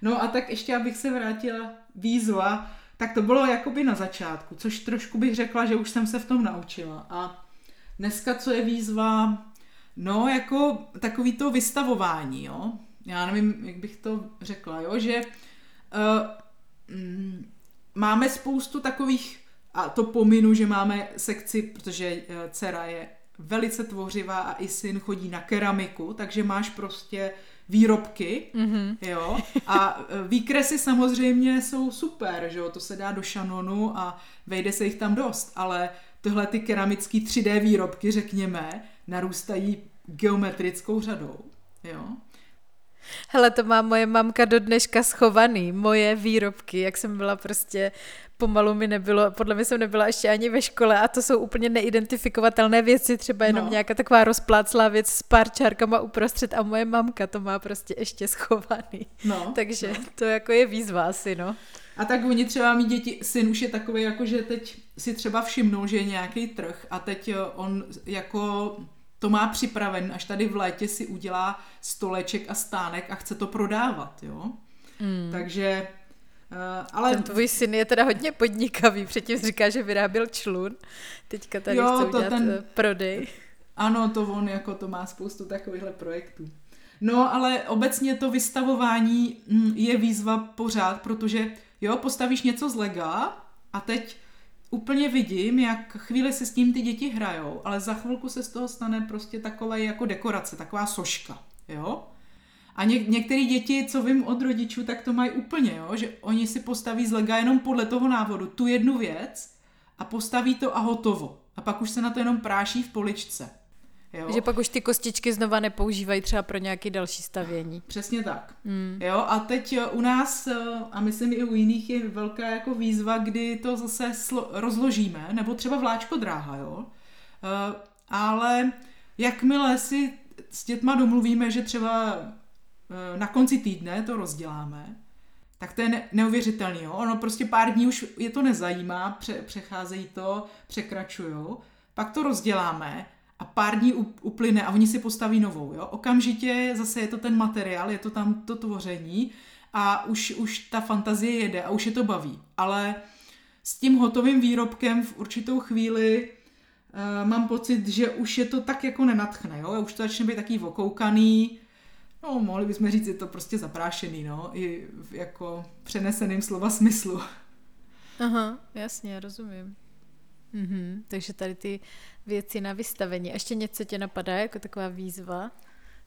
No a tak ještě, abych se vrátila výzva, tak to bylo jakoby na začátku, což trošku bych řekla, že už jsem se v tom naučila. A dneska, co je výzva, No, jako takový to vystavování, jo. Já nevím, jak bych to řekla, jo, že uh, máme spoustu takových, a to pominu, že máme sekci, protože uh, dcera je velice tvořivá a i syn chodí na keramiku, takže máš prostě výrobky, mm-hmm. jo, a eh, výkresy samozřejmě jsou super, že jo, to se dá do šanonu a vejde se jich tam dost, ale tyhle ty keramické 3D výrobky, řekněme, narůstají geometrickou řadou, jo. Hele, to má moje mamka do dneška schovaný, moje výrobky, jak jsem byla prostě, pomalu mi nebylo, podle mě jsem nebyla ještě ani ve škole a to jsou úplně neidentifikovatelné věci, třeba jenom no. nějaká taková rozpláclá věc s pár čárkama uprostřed a moje mamka to má prostě ještě schovaný. No. Takže no. to jako je výzva asi, no. A tak oni třeba mít děti, syn už je takový, jako že teď si třeba všimnul, že je nějaký trh a teď eh, on jako to má připraven, až tady v létě si udělá stoleček a stánek a chce to prodávat, jo. Mm. Takže Uh, ale... Ten tvůj syn je teda hodně podnikavý, předtím říká, že vyráběl člun, teďka tady jo, chce to udělat ten... Eh, prodej. Ano, to on jako to má spoustu takovýchhle projektů. No, ale obecně to vystavování mm, je výzva pořád, protože jo, postavíš něco z lega a teď úplně vidím, jak chvíli se s tím ty děti hrajou, ale za chvilku se z toho stane prostě takové jako dekorace, taková soška, jo? A něk- některé děti, co vím od rodičů, tak to mají úplně, jo? že oni si postaví z lega jenom podle toho návodu tu jednu věc a postaví to a hotovo. A pak už se na to jenom práší v poličce. Jo? Že pak už ty kostičky znova nepoužívají třeba pro nějaké další stavění. Přesně tak. Mm. Jo, a teď eh, u nás, eh, a myslím i u jiných, je velká jako výzva, kdy to zase slo- rozložíme, nebo třeba vláčko dráha, jo. ale jakmile si s dětma domluvíme, že třeba na konci týdne to rozděláme, tak to je neuvěřitelný. Jo? Ono prostě pár dní už je to nezajímá, pře- přecházejí to, překračují, pak to rozděláme a pár dní uplyne a oni si postaví novou. Jo? Okamžitě zase je to ten materiál, je to tam to tvoření a už, už ta fantazie jede a už je to baví. Ale s tím hotovým výrobkem v určitou chvíli uh, mám pocit, že už je to tak jako nenatchne. Jo? Už to začne být taký okoukaný, no mohli bychom říct, je to prostě zaprášený, no, i v jako přeneseným slova smyslu. Aha, jasně, rozumím. Mhm, takže tady ty věci na vystavení. Ještě něco tě napadá jako taková výzva?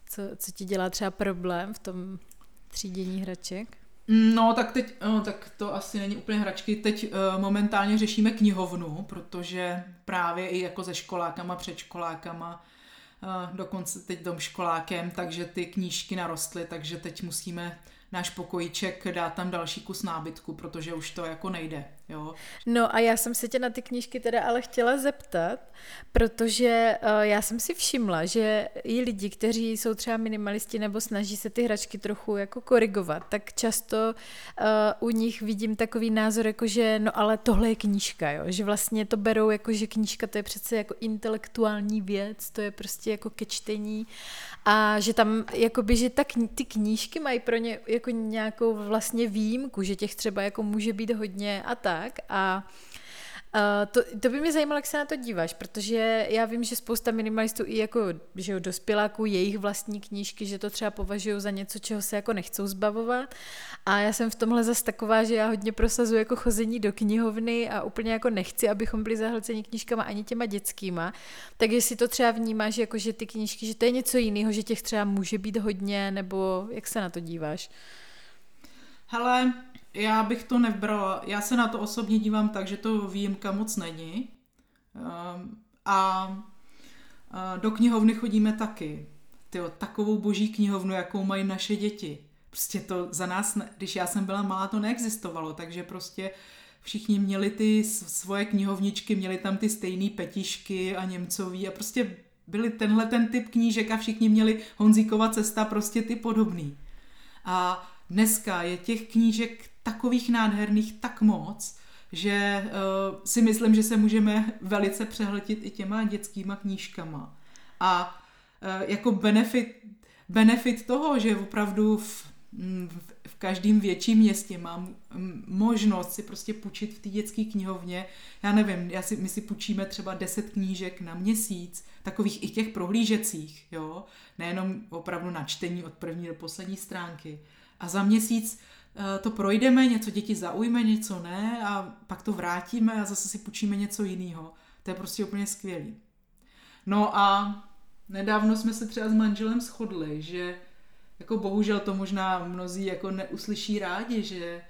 Co, co ti dělá třeba problém v tom třídění hraček? No, tak teď, no, tak to asi není úplně hračky. Teď uh, momentálně řešíme knihovnu, protože právě i jako se školákama, předškolákama, dokonce teď domškolákem, takže ty knížky narostly, takže teď musíme náš pokojíček dát tam další kus nábytku, protože už to jako nejde. Jo. No a já jsem se tě na ty knížky teda ale chtěla zeptat, protože uh, já jsem si všimla, že i lidi, kteří jsou třeba minimalisti nebo snaží se ty hračky trochu jako korigovat, tak často uh, u nich vidím takový názor, jako že no ale tohle je knížka, jo? že vlastně to berou jako, že knížka to je přece jako intelektuální věc, to je prostě jako ke čtení a že tam jakoby, že ta, ty knížky mají pro ně jako nějakou vlastně výjimku, že těch třeba jako může být hodně a tak a Uh, to, to by mě zajímalo, jak se na to díváš, protože já vím, že spousta minimalistů i jako že jo, dospěláků, jejich vlastní knížky, že to třeba považují za něco, čeho se jako nechcou zbavovat. A já jsem v tomhle zase taková, že já hodně prosazuji jako chození do knihovny a úplně jako nechci, abychom byli zahlceni knížkama ani těma dětskýma. Takže si to třeba vnímáš, jako že ty knížky, že to je něco jiného, že těch třeba může být hodně, nebo jak se na to díváš? Hele, já bych to nebrala. Já se na to osobně dívám tak, že to výjimka moc není. Ehm, a do knihovny chodíme taky. Tyjo, takovou boží knihovnu, jakou mají naše děti. Prostě to za nás, když já jsem byla malá, to neexistovalo, takže prostě všichni měli ty svoje knihovničky, měli tam ty stejné petišky a Němcový a prostě byli tenhle ten typ knížek a všichni měli Honzíkova cesta, prostě ty podobný. A dneska je těch knížek takových nádherných tak moc, že uh, si myslím, že se můžeme velice přehltit i těma dětskýma knížkama. A uh, jako benefit, benefit toho, že opravdu v, v, v každém větším městě mám možnost si prostě půjčit v té dětské knihovně, já nevím, já si, my si půjčíme třeba 10 knížek na měsíc, takových i těch prohlížecích, jo, nejenom opravdu na čtení od první do poslední stránky. A za měsíc to projdeme, něco děti zaujme, něco ne a pak to vrátíme a zase si půjčíme něco jiného. To je prostě úplně skvělý. No a nedávno jsme se třeba s manželem shodli, že jako bohužel to možná mnozí jako neuslyší rádi, že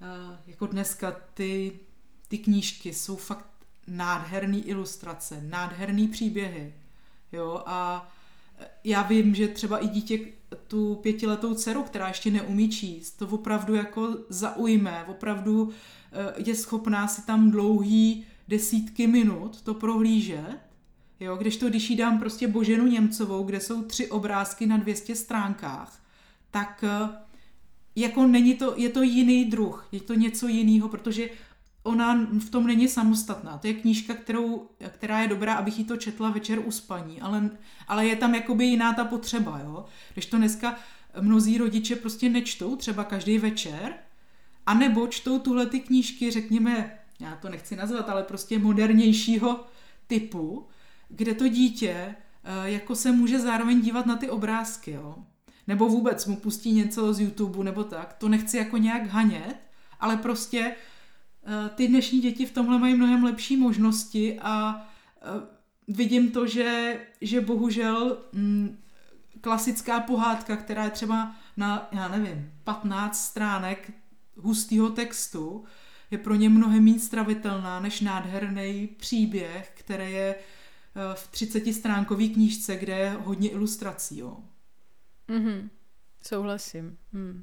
uh, jako dneska ty, ty knížky jsou fakt nádherný ilustrace, nádherný příběhy. Jo, a já vím, že třeba i dítě, tu pětiletou dceru, která ještě neumí číst, to opravdu jako zaujme, opravdu eh, je schopná si tam dlouhý desítky minut to prohlížet, jo, když to, když jí dám prostě Boženu Němcovou, kde jsou tři obrázky na 200 stránkách, tak eh, jako není to, je to jiný druh, je to něco jiného, protože ona v tom není samostatná. To je knížka, kterou, která je dobrá, abych ji to četla večer u spaní, ale, ale je tam jakoby jiná ta potřeba, jo. Když to dneska mnozí rodiče prostě nečtou třeba každý večer, anebo čtou tuhle ty knížky, řekněme, já to nechci nazvat, ale prostě modernějšího typu, kde to dítě eh, jako se může zároveň dívat na ty obrázky, jo. Nebo vůbec mu pustí něco z YouTube nebo tak. To nechci jako nějak hanět, ale prostě Eh, ty dnešní děti v tomhle mají mnohem lepší možnosti a eh, vidím to, že, že bohužel mm, klasická pohádka, která je třeba na, já nevím, 15 stránek hustého textu, je pro ně mnohem méně stravitelná než nádherný příběh, který je eh, v 30 stránkové knížce, kde je hodně ilustrací. Jo. Mm-hmm. Souhlasím. Mm.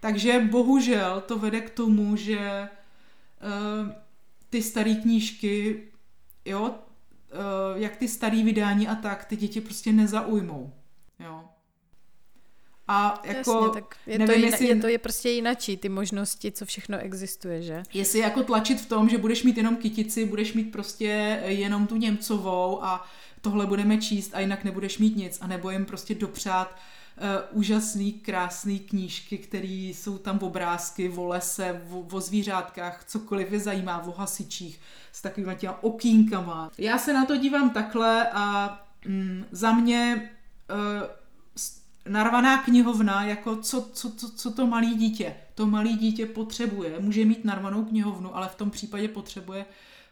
Takže bohužel to vede k tomu, že Eh, ty staré knížky, jo, jak ty starý vydání a tak, ty děti prostě nezaujmou. Jo. A jako, Jasně, tak je, nevím, to jina, jestli, je to je prostě jinačí, ty možnosti, co všechno existuje, že? Jestli jako tlačit v tom, že budeš mít jenom kytici, budeš mít prostě jenom tu Němcovou a tohle budeme číst a jinak nebudeš mít nic, a nebo jim prostě dopřát uh, úžasný, krásný knížky, které jsou tam obrázky o lese, o, o zvířátkách, cokoliv je zajímá, o hasičích, s takovými těma okýnkama. Já se na to dívám takhle a mm, za mě uh, narvaná knihovna, jako co, co, co, co to malý dítě. To malý dítě potřebuje, může mít narvanou knihovnu, ale v tom případě potřebuje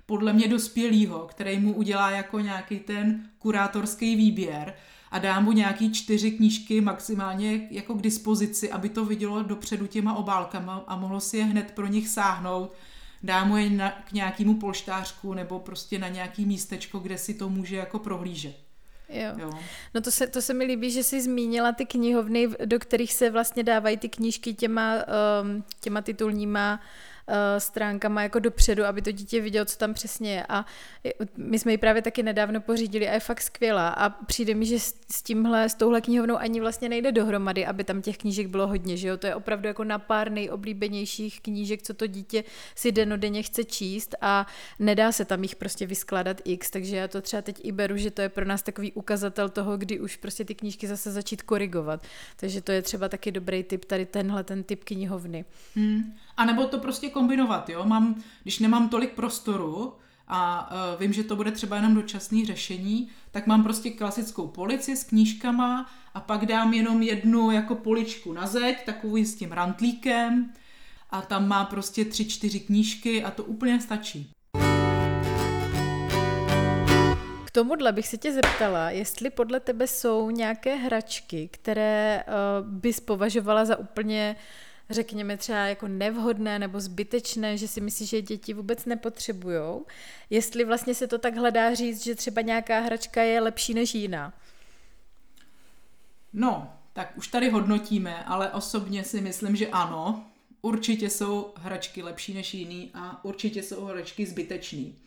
podle mě dospělýho, který mu udělá jako nějaký ten kurátorský výběr a dá mu nějaký čtyři knížky maximálně jako k dispozici, aby to vidělo dopředu těma obálkama a mohlo si je hned pro nich sáhnout, dá mu je na, k nějakému polštářku nebo prostě na nějaký místečko, kde si to může jako prohlížet. Jo. jo. No to se, to se mi líbí, že jsi zmínila ty knihovny, do kterých se vlastně dávají ty knížky těma, um, těma titulníma uh, stránkama jako dopředu, aby to dítě vidělo, co tam přesně je. A my jsme ji právě taky nedávno pořídili a je fakt skvělá. A přijde mi, že s tímhle, s touhle knihovnou ani vlastně nejde dohromady, aby tam těch knížek bylo hodně, že jo? To je opravdu jako na pár nejoblíbenějších knížek, co to dítě si denodenně chce číst a nedá se tam jich prostě vyskládat x, takže já to třeba teď i beru, že to je pro nás takový ukazatel toho, kdy už prostě ty knížky zase začít korigovat. Takže to je třeba taky dobrý tip, tady tenhle ten typ knihovny. Hmm. A nebo to prostě kombinovat, jo? Mám, když nemám tolik prostoru a uh, vím, že to bude třeba jenom dočasný řešení, tak mám prostě klasickou polici s knížkama a pak dám jenom jednu jako poličku na zeď, takovou s tím rantlíkem a tam má prostě tři, čtyři knížky a to úplně stačí. K tomuhle bych se tě zeptala, jestli podle tebe jsou nějaké hračky, které uh, bys považovala za úplně uh, řekněme třeba jako nevhodné nebo zbytečné, že si myslíš, že děti vůbec nepotřebujou. Jestli vlastně se to tak hledá říct, že třeba nějaká hračka je lepší než jiná. No, tak už tady hodnotíme, ale osobně si myslím, že ano. Určitě jsou hračky lepší než jiný a určitě jsou hračky zbytečný.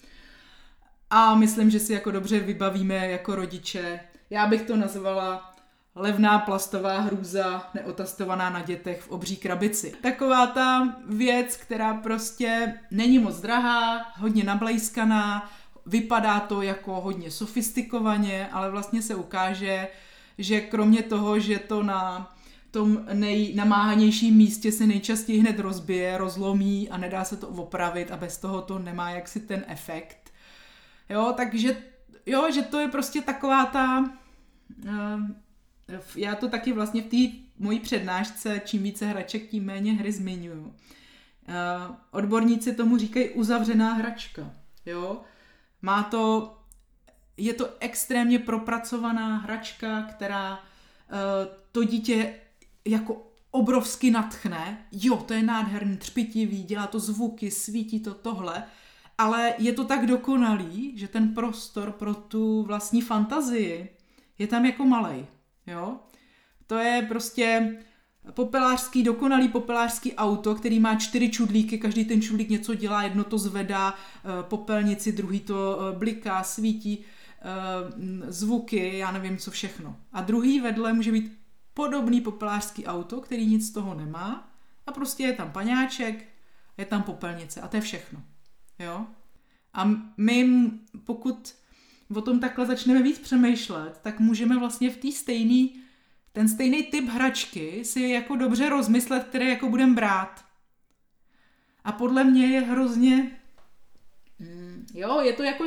A myslím, že si jako dobře vybavíme jako rodiče. Já bych to nazvala levná plastová hrůza neotastovaná na dětech v obří krabici. Taková ta věc, která prostě není moc drahá, hodně nablejskaná, vypadá to jako hodně sofistikovaně, ale vlastně se ukáže, že kromě toho, že to na tom nejnamáhanějším místě se nejčastěji hned rozbije, rozlomí a nedá se to opravit a bez toho to nemá jaksi ten efekt. Jo, takže jo, že to je prostě taková ta uh, já to taky vlastně v té mojí přednášce, čím více hraček, tím méně hry zmiňuju. Uh, odborníci tomu říkají uzavřená hračka. Jo? Má to, je to extrémně propracovaná hračka, která uh, to dítě jako obrovsky natchne. Jo, to je nádherný, třpitivý, dělá to zvuky, svítí to tohle, ale je to tak dokonalý, že ten prostor pro tu vlastní fantazii je tam jako malej. Jo? To je prostě popelářský, dokonalý popelářský auto, který má čtyři čudlíky, každý ten čudlík něco dělá, jedno to zvedá eh, popelnici, druhý to eh, bliká, svítí, eh, zvuky, já nevím co všechno. A druhý vedle může být podobný popelářský auto, který nic z toho nemá a prostě je tam paňáček, je tam popelnice a to je všechno. Jo? A my, pokud o tom takhle začneme víc přemýšlet, tak můžeme vlastně v té stejný, ten stejný typ hračky si jako dobře rozmyslet, které jako budeme brát. A podle mě je hrozně, mm, jo, je to jako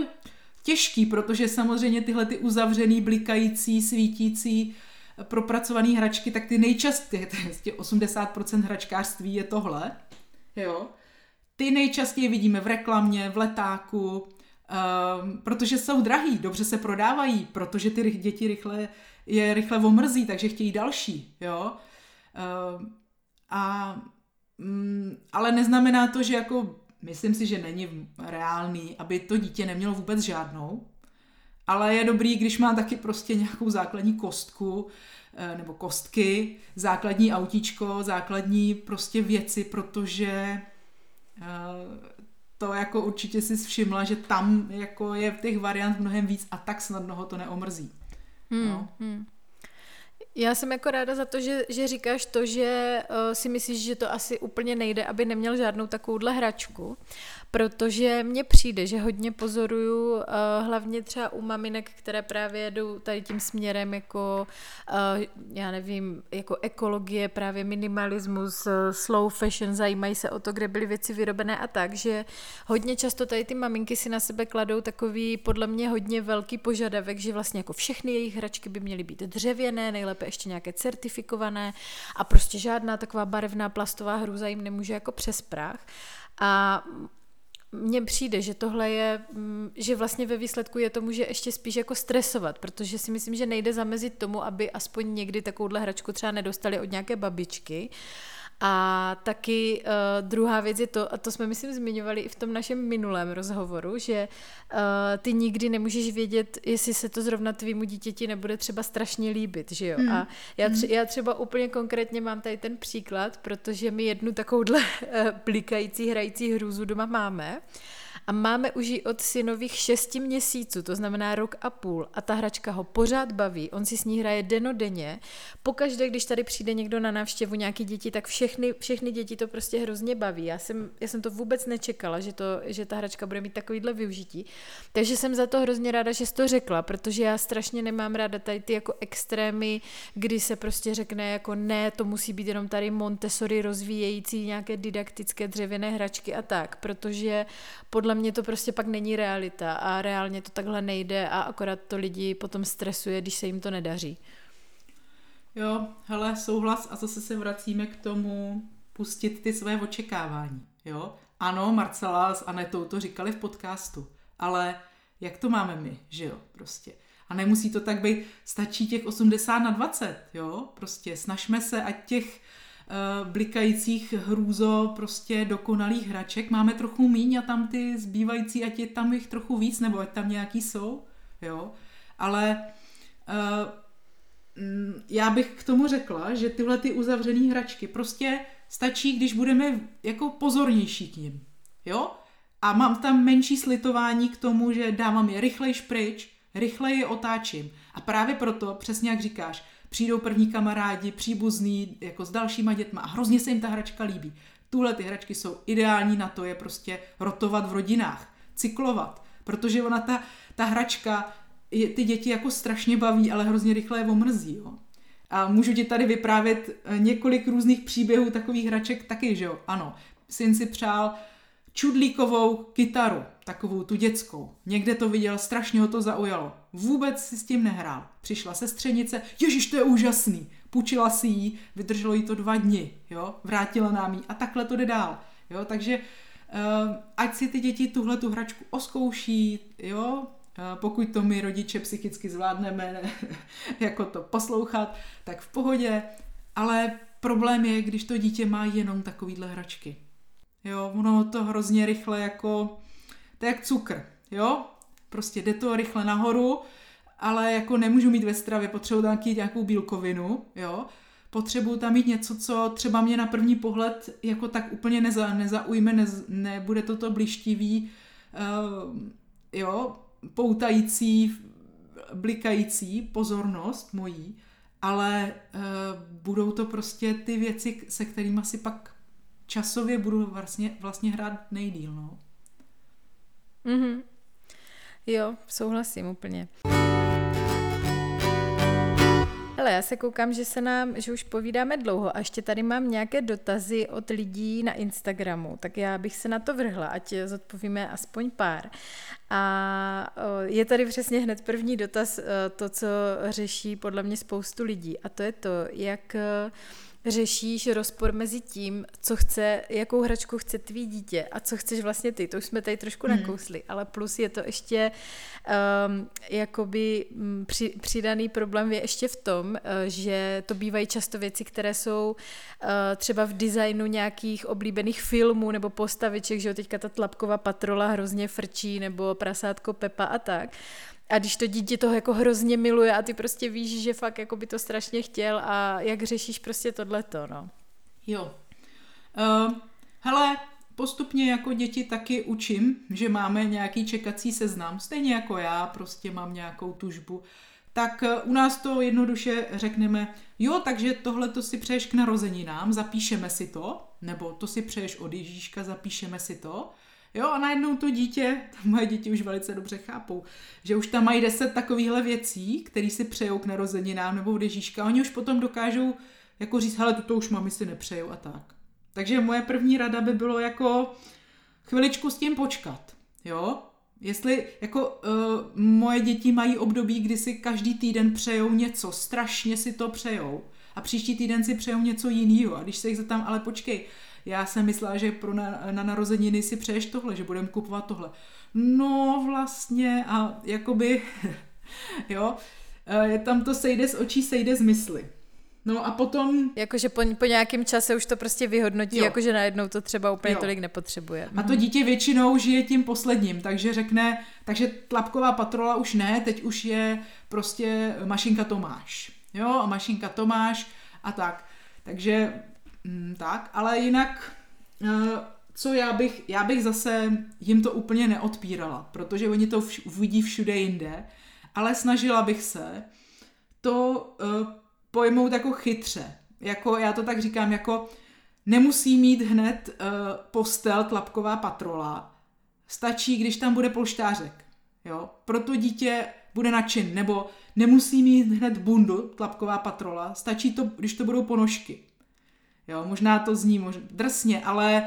těžký, protože samozřejmě tyhle ty uzavřený, blikající, svítící, propracované hračky, tak ty nejčastěji, 80% hračkářství je tohle, jo. Ty nejčastěji vidíme v reklamě, v letáku, Um, protože jsou drahý, dobře se prodávají, protože ty děti rychle je rychle omrzí, takže chtějí další, jo. Um, a, um, ale neznamená to, že jako, myslím si, že není reálný, aby to dítě nemělo vůbec žádnou, ale je dobrý, když má taky prostě nějakou základní kostku, eh, nebo kostky, základní autíčko, základní prostě věci, protože eh, to jako určitě si všimla, že tam jako je v těch variant mnohem víc a tak snadno ho to neomrzí. Hmm, no. hmm. Já jsem jako ráda za to, že, že říkáš to, že uh, si myslíš, že to asi úplně nejde, aby neměl žádnou takovouhle hračku, protože mně přijde, že hodně pozoruju uh, hlavně třeba u maminek, které právě jedou tady tím směrem jako, uh, já nevím, jako ekologie, právě minimalismus, uh, slow fashion, zajímají se o to, kde byly věci vyrobené a tak, že hodně často tady ty maminky si na sebe kladou takový podle mě hodně velký požadavek, že vlastně jako všechny jejich hračky by měly být dřevěné, nejlépe ještě nějaké certifikované a prostě žádná taková barevná plastová hruza jim nemůže jako přes prach. A mně přijde, že tohle je, mm, že vlastně ve výsledku je to může ještě spíš jako stresovat, protože si myslím, že nejde zamezit tomu, aby aspoň někdy takovouhle hračku třeba nedostali od nějaké babičky, a taky uh, druhá věc je to, a to jsme myslím zmiňovali i v tom našem minulém rozhovoru, že uh, ty nikdy nemůžeš vědět, jestli se to zrovna tvýmu dítěti nebude třeba strašně líbit, že jo? Mm. A já, tře- hmm. já třeba úplně konkrétně mám tady ten příklad, protože my jednu takovouhle uh, blikající, hrající hrůzu doma máme a máme už ji od synových šesti měsíců, to znamená rok a půl a ta hračka ho pořád baví, on si s ní hraje denodenně. Pokaždé, když tady přijde někdo na návštěvu, nějaký děti, tak všechny, všechny děti to prostě hrozně baví. Já jsem, já jsem to vůbec nečekala, že, to, že ta hračka bude mít takovýhle využití. Takže jsem za to hrozně ráda, že jsi to řekla, protože já strašně nemám ráda tady ty jako extrémy, kdy se prostě řekne jako ne, to musí být jenom tady Montessori rozvíjející nějaké didaktické dřevěné hračky a tak, protože podle to prostě pak není realita a reálně to takhle nejde a akorát to lidi potom stresuje, když se jim to nedaří. Jo, hele, souhlas a zase se vracíme k tomu pustit ty své očekávání, jo. Ano, Marcela s Anetou to říkali v podcastu, ale jak to máme my, že jo, prostě. A nemusí to tak být, stačí těch 80 na 20, jo, prostě snažme se, ať těch blikajících hrůzo prostě dokonalých hraček máme trochu míň a tam ty zbývající, ať je tam jich trochu víc, nebo ať tam nějaký jsou, jo. Ale uh, já bych k tomu řekla, že tyhle ty uzavřené hračky prostě stačí, když budeme jako pozornější k ním, jo. A mám tam menší slitování k tomu, že dávám je rychlejš pryč, rychleji je otáčím. A právě proto, přesně jak říkáš, přijdou první kamarádi, příbuzní, jako s dalšíma dětma a hrozně se jim ta hračka líbí. Tuhle ty hračky jsou ideální na to je prostě rotovat v rodinách, cyklovat, protože ona ta, ta hračka je, ty děti jako strašně baví, ale hrozně rychle je omrzí, jo. A můžu ti tady vyprávět eh, několik různých příběhů takových hraček taky, že jo. Ano, syn si přál čudlíkovou kytaru, takovou tu dětskou. Někde to viděl, strašně ho to zaujalo. Vůbec si s tím nehrál. Přišla sestřenice, ježiš, to je úžasný. Půjčila si ji, vydrželo jí to dva dny, jo, vrátila nám ji a takhle to jde dál. Jo, takže uh, ať si ty děti tuhle tu hračku oskouší, jo, uh, pokud to my rodiče psychicky zvládneme ne, jako to poslouchat, tak v pohodě, ale problém je, když to dítě má jenom takovýhle hračky. Jo, ono to hrozně rychle jako, to je jak cukr, jo, prostě jde to rychle nahoru, ale jako nemůžu mít ve stravě, potřebuji tam mít nějakou bílkovinu, jo, potřebuju tam mít něco, co třeba mě na první pohled jako tak úplně neza, nezaujme, nez, nebude toto blištivý, uh, jo, poutající, blikající pozornost mojí, ale uh, budou to prostě ty věci, se kterými si pak časově budu vlastně, vlastně hrát nejdíl, no. Mhm. Jo, souhlasím úplně. Hele, já se koukám, že se nám, že už povídáme dlouho a ještě tady mám nějaké dotazy od lidí na Instagramu, tak já bych se na to vrhla, ať zodpovíme aspoň pár. A je tady přesně hned první dotaz, to, co řeší podle mě spoustu lidí a to je to, jak řešíš rozpor mezi tím, co chce, jakou hračku chce tvý dítě a co chceš vlastně ty. To už jsme tady trošku hmm. nakousli, ale plus je to ještě um, jakoby um, při, přidaný problém je ještě v tom, uh, že to bývají často věci, které jsou uh, třeba v designu nějakých oblíbených filmů nebo postaviček, že jo, teďka ta tlapková patrola hrozně frčí nebo prasátko Pepa a tak. A když to dítě toho jako hrozně miluje a ty prostě víš, že fakt jako by to strašně chtěl a jak řešíš prostě tohleto, no. Jo. Uh, hele, postupně jako děti taky učím, že máme nějaký čekací seznam, stejně jako já prostě mám nějakou tužbu. Tak eh, u nás to jednoduše řekneme, jo, takže tohle to si přeješ k narozeninám, zapíšeme si to, nebo to si přeješ od Ježíška, zapíšeme si to. Jo, a najednou to dítě, moje děti už velice dobře chápou, že už tam mají deset takovýchhle věcí, které si přejou k narozeninám nebo od Ježíška. Oni už potom dokážou jako říct, hele, to už mami si nepřejou a tak. Takže moje první rada by bylo jako chviličku s tím počkat, jo? Jestli jako uh, moje děti mají období, kdy si každý týden přejou něco, strašně si to přejou a příští týden si přejou něco jiného a když se jich zeptám, ale počkej, já jsem myslela, že pro na, na narozeniny si přeješ tohle, že budeme kupovat tohle. No vlastně a jakoby, jo, eh, je tam to sejde z očí, sejde z mysli. No a potom... Jakože po, po nějakém čase už to prostě vyhodnotí, jo. jakože najednou to třeba úplně jo. tolik nepotřebuje. A to dítě většinou žije tím posledním, takže řekne, takže tlapková patrola už ne, teď už je prostě mašinka Tomáš. Jo, a mašinka Tomáš a tak. Takže mm, tak, ale jinak, uh, co já bych, já bych zase jim to úplně neodpírala, protože oni to vš- uvidí všude jinde, ale snažila bych se to uh, pojmout jako chytře. Jako, já to tak říkám, jako nemusí mít hned uh, postel tlapková patrola, stačí, když tam bude polštářek. Jo? Proto dítě bude nadšen, nebo nemusí mít hned bundu tlapková patrola, stačí to, když to budou ponožky. Jo, možná to zní možná drsně, ale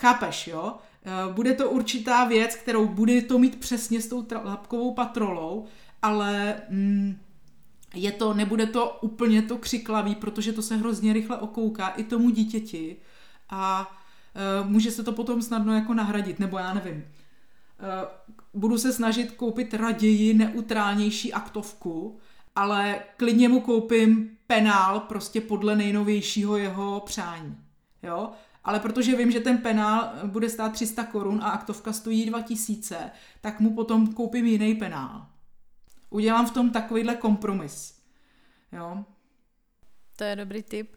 chápeš, jo? Eh, bude to určitá věc, kterou bude to mít přesně s tou tlapkovou patrolou, ale mm, je to, nebude to úplně to křiklavý, protože to se hrozně rychle okouká i tomu dítěti a e, může se to potom snadno jako nahradit, nebo já nevím. E, budu se snažit koupit raději neutrálnější aktovku, ale klidně mu koupím penál prostě podle nejnovějšího jeho přání. Jo? Ale protože vím, že ten penál bude stát 300 korun a aktovka stojí 2000, tak mu potom koupím jiný penál udělám v tom takovýhle kompromis. Jo. To je dobrý tip.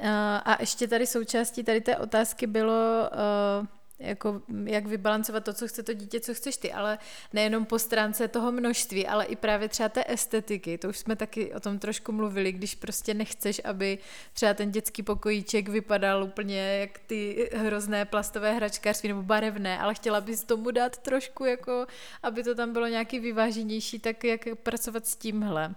Uh, a ještě tady součástí tady té otázky bylo, uh, jako jak vybalancovat to, co chce to dítě, co chceš ty, ale nejenom po stránce toho množství, ale i právě třeba té estetiky, to už jsme taky o tom trošku mluvili, když prostě nechceš, aby třeba ten dětský pokojíček vypadal úplně jak ty hrozné plastové hračkářství nebo barevné, ale chtěla bys tomu dát trošku jako, aby to tam bylo nějaký vyváženější, tak jak pracovat s tímhle?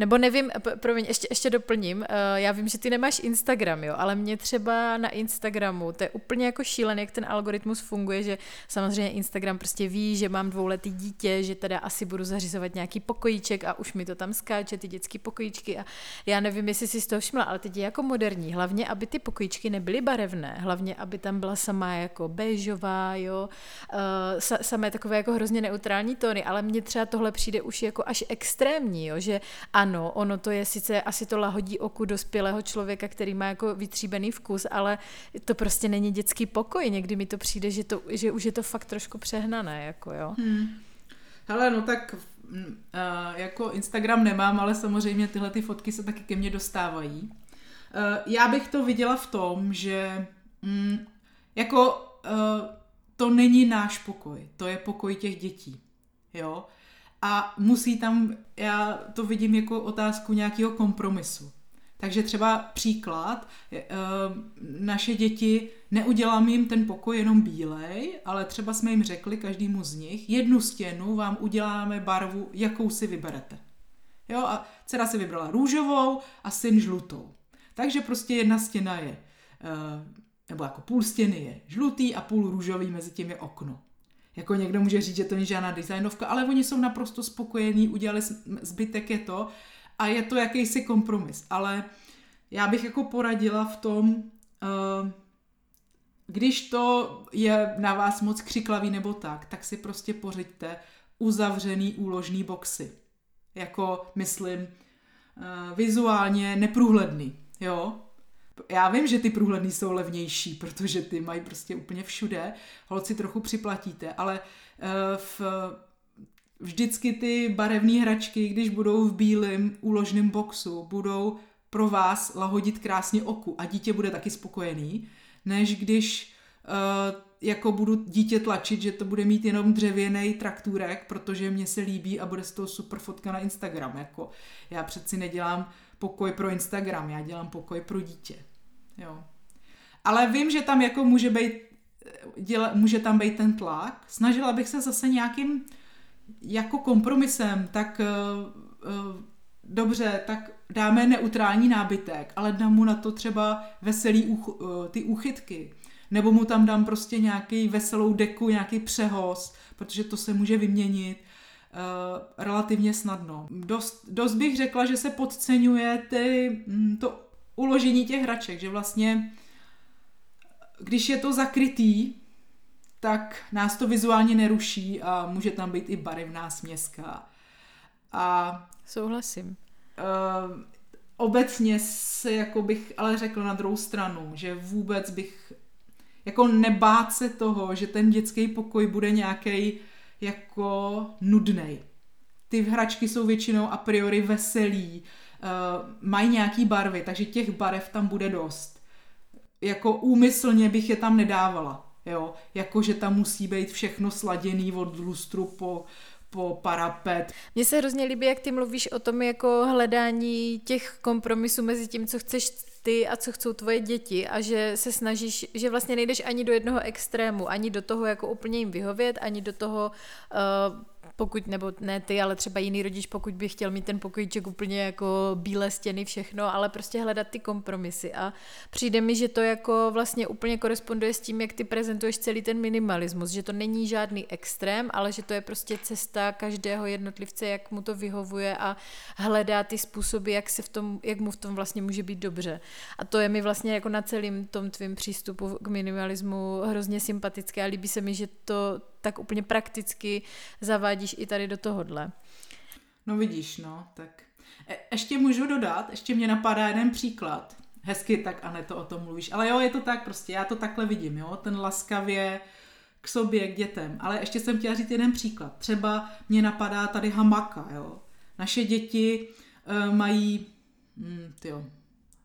Nebo nevím, promiň, ještě, ještě doplním, eh, já vím, že ty nemáš Instagram, jo, ale mě třeba na Instagramu, to je úplně jako šílený, jak ten algoritmus funguje, že samozřejmě Instagram prostě ví, že mám dvouletý dítě, že teda asi budu zařizovat nějaký pokojíček a už mi to tam skáče, ty dětské pokojíčky a já nevím, jestli si z toho všimla, ale teď je jako moderní, hlavně, aby ty pokojíčky nebyly barevné, hlavně, aby tam byla sama jako béžová, jo, uh, samé takové jako hrozně neutrální tóny, ale mně třeba tohle přijde už jako až extrémní, jo, že ano, ano, ono to je sice, asi to lahodí oku dospělého člověka, který má jako vytříbený vkus, ale to prostě není dětský pokoj. Někdy mi to přijde, že, to, že už je to fakt trošku přehnané, jako jo. Hmm. Hele, no tak uh, jako Instagram nemám, ale samozřejmě tyhle ty fotky se taky ke mně dostávají. Uh, já bych to viděla v tom, že um, jako uh, to není náš pokoj, to je pokoj těch dětí. Jo? A musí tam, já to vidím jako otázku nějakého kompromisu. Takže třeba příklad, eh, naše děti, neudělám jim ten pokoj jenom bílej, ale třeba jsme jim řekli, každému z nich, jednu stěnu vám uděláme barvu, jakou si vyberete. Jo, a dcera si vybrala růžovou a syn žlutou. Takže prostě jedna stěna je, eh, nebo jako půl stěny je žlutý a půl růžový, mezi tím je okno. Jako někdo může říct, že to není žádná designovka, ale oni jsou naprosto spokojení, udělali zbytek je to a je to jakýsi kompromis. Ale já bych jako poradila v tom, uh, když to je na vás moc křiklavý nebo tak, tak si prostě pořiďte uzavřený úložný boxy. Jako, myslím, uh, vizuálně neprůhledný, jo? Já vím, že ty průhledný jsou levnější, protože ty mají prostě úplně všude, holci trochu připlatíte, ale uh, v, vždycky ty barevné hračky, když budou v bílém úložném boxu, budou pro vás lahodit krásně oku a dítě bude taky spokojený, než když uh, jako budu dítě tlačit, že to bude mít jenom dřevěný traktůrek, protože mě se líbí a bude z toho super fotka na Instagram. Jako já přeci nedělám pokoj pro Instagram, já dělám pokoj pro dítě. Jo. Ale vím, že tam jako může být, děla, může tam být ten tlak. Snažila bych se zase nějakým jako kompromisem, tak uh, uh, dobře, tak dáme neutrální nábytek, ale dám mu na to třeba veselý uh, ty úchytky nebo mu tam dám prostě nějaký veselou deku, nějaký přehoz, protože to se může vyměnit relativně snadno. Dost, dost bych řekla, že se podceňuje ty, mm, to uložení těch hraček, že vlastně když je to zakrytý, tak nás to vizuálně neruší a může tam být i barevná směska. A Souhlasím. Uh, obecně se jako bych ale řekl na druhou stranu, že vůbec bych jako nebát se toho, že ten dětský pokoj bude nějaký jako nudný. Ty hračky jsou většinou a priori veselý, uh, mají nějaký barvy, takže těch barev tam bude dost. Jako úmyslně bych je tam nedávala, jo, jako že tam musí být všechno sladěný od lustru po, po parapet. Mně se hrozně líbí, jak ty mluvíš o tom jako hledání těch kompromisů mezi tím, co chceš ty a co chcou tvoje děti a že se snažíš, že vlastně nejdeš ani do jednoho extrému, ani do toho jako úplně jim vyhovět, ani do toho uh, pokud, nebo ne ty, ale třeba jiný rodič, pokud by chtěl mít ten pokojíček úplně jako bílé stěny, všechno, ale prostě hledat ty kompromisy a přijde mi, že to jako vlastně úplně koresponduje s tím, jak ty prezentuješ celý ten minimalismus, že to není žádný extrém, ale že to je prostě cesta každého jednotlivce, jak mu to vyhovuje a hledá ty způsoby, jak, se v tom, jak mu v tom vlastně může být dobře. A to je mi vlastně jako na celém tom tvým přístupu k minimalismu hrozně sympatické a líbí se mi, že to tak úplně prakticky zavádíš i tady do tohohle. No vidíš, no, tak. E- ještě můžu dodat, ještě mě napadá jeden příklad. Hezky tak, ne to o tom mluvíš. Ale jo, je to tak prostě, já to takhle vidím, jo, ten laskavě k sobě, k dětem. Ale ještě jsem chtěla říct jeden příklad. Třeba mě napadá tady hamaka, jo. Naše děti uh, mají, hm, tyjo,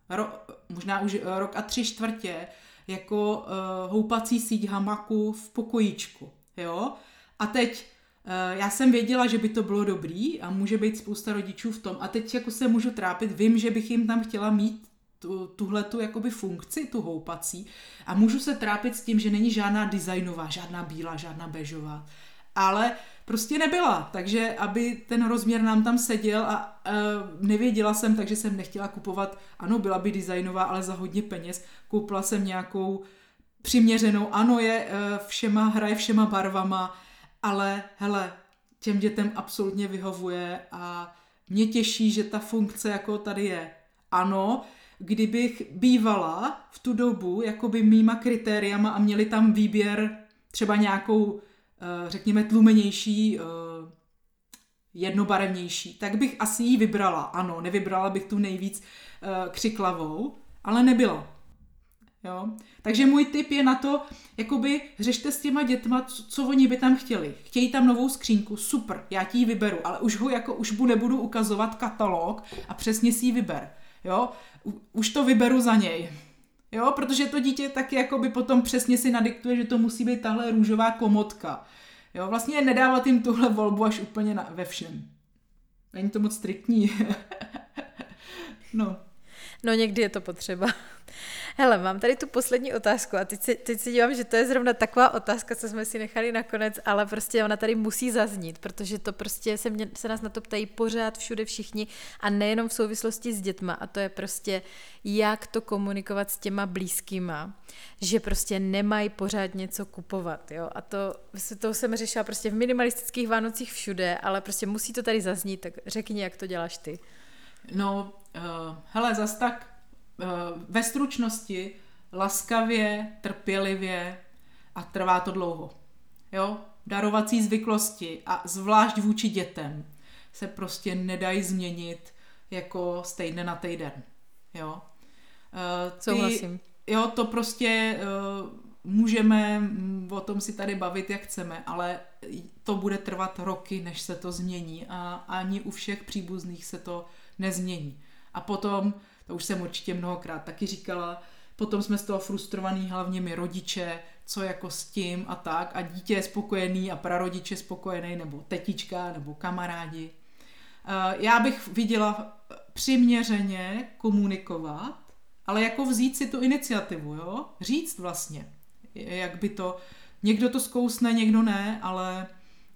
ro, možná už rok a tři čtvrtě jako uh, houpací síť hamaku v pokojíčku jo. A teď uh, já jsem věděla, že by to bylo dobrý a může být spousta rodičů v tom. A teď jako se můžu trápit, vím, že bych jim tam chtěla mít tu, tuhle tu jakoby funkci, tu houpací a můžu se trápit s tím, že není žádná designová, žádná bílá, žádná bežová. Ale prostě nebyla, takže aby ten rozměr nám tam seděl a uh, nevěděla jsem, takže jsem nechtěla kupovat, ano, byla by designová, ale za hodně peněz. Koupila jsem nějakou přiměřenou. Ano, je eh, všema, hraje všema barvama, ale hele, těm dětem absolutně vyhovuje a mě těší, že ta funkce jako tady je. Ano, kdybych bývala v tu dobu jakoby mýma kritériama a měli tam výběr třeba nějakou, eh, řekněme, tlumenější, eh, jednobarevnější, tak bych asi ji vybrala. Ano, nevybrala bych tu nejvíc křiklavou, ale nebyla. Jo? Takže můj tip je na to, jakoby řešte s těma dětma, co, co oni by tam chtěli. Chtějí tam novou skřínku, super, já ti ji vyberu, ale už ho jako už mu nebudu ukazovat katalog a přesně si ji vyber. Jo? U, už to vyberu za něj. Jo, protože to dítě taky jakoby potom přesně si nadiktuje, že to musí být tahle růžová komotka. Jo, vlastně nedávat jim tuhle volbu až úplně na, ve všem. Není to moc striktní. no. No někdy je to potřeba. Hele, mám tady tu poslední otázku a teď si, teď si dívám, že to je zrovna taková otázka, co jsme si nechali nakonec, ale prostě ona tady musí zaznít, protože to prostě se, mě, se nás na to ptají pořád všude všichni a nejenom v souvislosti s dětma a to je prostě, jak to komunikovat s těma blízkýma, že prostě nemají pořád něco kupovat, jo, a to, to jsem řešila prostě v minimalistických Vánocích všude, ale prostě musí to tady zaznít, tak řekni, jak to děláš ty. No, uh, hele, zas tak uh, ve stručnosti, laskavě, trpělivě a trvá to dlouho. Jo? Darovací zvyklosti a zvlášť vůči dětem se prostě nedají změnit jako z týdne na týden. Jo? Uh, ty, Souhlasím. Jo, to prostě uh, můžeme o tom si tady bavit, jak chceme, ale to bude trvat roky, než se to změní a ani u všech příbuzných se to nezmění. A potom, to už jsem určitě mnohokrát taky říkala, potom jsme z toho frustrovaný, hlavně my rodiče, co jako s tím a tak a dítě je spokojený a prarodiče spokojený nebo tetička nebo kamarádi. Eh, já bych viděla přiměřeně komunikovat, ale jako vzít si tu iniciativu, jo? Říct vlastně, jak by to, někdo to zkousne, někdo ne, ale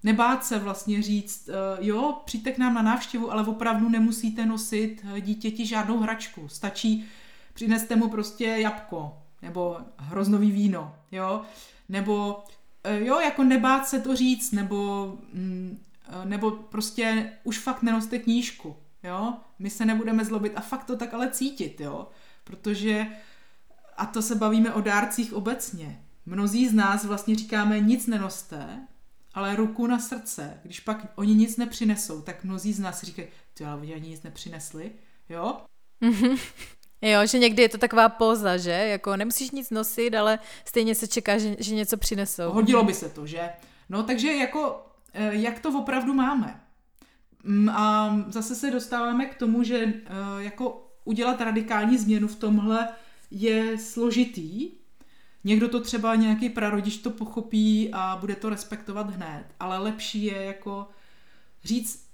nebát se vlastně říct, eh, jo, přijďte k nám na návštěvu, ale opravdu nemusíte nosit dítěti žádnou hračku. Stačí, přineste mu prostě jabko, nebo hroznový víno, jo, nebo eh, jo, jako nebát se to říct, nebo, mm, eh, nebo prostě už fakt nenoste knížku, jo, my se nebudeme zlobit a fakt to tak ale cítit, jo, protože, a to se bavíme o dárcích obecně, mnozí z nás vlastně říkáme nic nenoste, ale ruku na srdce, když pak oni nic nepřinesou, tak mnozí z nás říkají, ty ale oni ani nic nepřinesli, jo? Jo, že někdy je to taková poza, že? Jako nemusíš nic nosit, ale stejně se čeká, že, že něco přinesou. Hodilo by se to, že? No takže jako, eh, jak to opravdu máme? Mm, a zase se dostáváme k tomu, že eh, jako udělat radikální změnu v tomhle je složitý. Někdo to třeba nějaký prarodič to pochopí a bude to respektovat hned, ale lepší je jako říct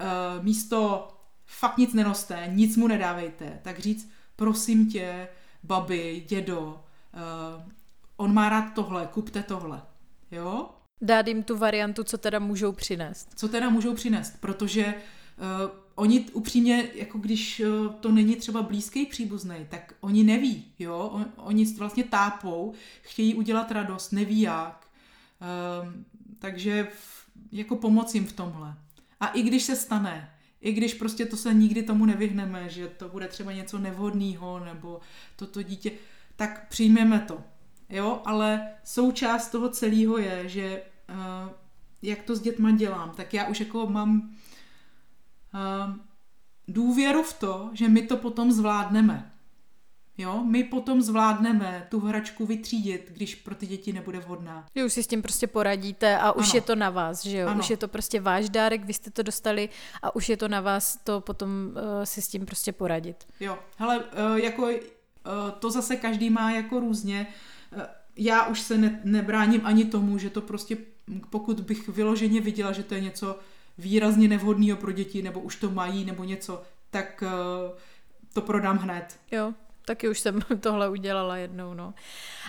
uh, místo fakt nic nenoste, nic mu nedávejte, tak říct prosím tě, babi, dědo, uh, on má rád tohle, kupte tohle. Jo? Dát jim tu variantu, co teda můžou přinést. Co teda můžou přinést, protože uh, oni upřímně, jako když uh, to není třeba blízký příbuzný, tak oni neví, jo, on, oni vlastně tápou, chtějí udělat radost, neví jak, uh, takže jako pomoc jim v tomhle. A i když se stane, i když prostě to se nikdy tomu nevyhneme, že to bude třeba něco nevhodného nebo toto dítě, tak přijmeme to. Jo, ale součást toho celého je, že uh, jak to s dětma dělám, tak já už jako mám důvěru v to, že my to potom zvládneme. Jo, my potom zvládneme tu hračku vytřídit, když pro ty děti nebude vhodná. Že už si s tím prostě poradíte a už ano. je to na vás, že jo? Ano. Už je to prostě váš dárek, vy jste to dostali a už je to na vás to potom uh, si s tím prostě poradit. Jo, hele, uh, jako uh, to zase každý má jako různě. Uh, já už se ne, nebráním ani tomu, že to prostě, pokud bych vyloženě viděla, že to je něco výrazně nevhodného pro děti, nebo už to mají, nebo něco, tak uh, to prodám hned. Jo, taky už jsem tohle udělala jednou, no.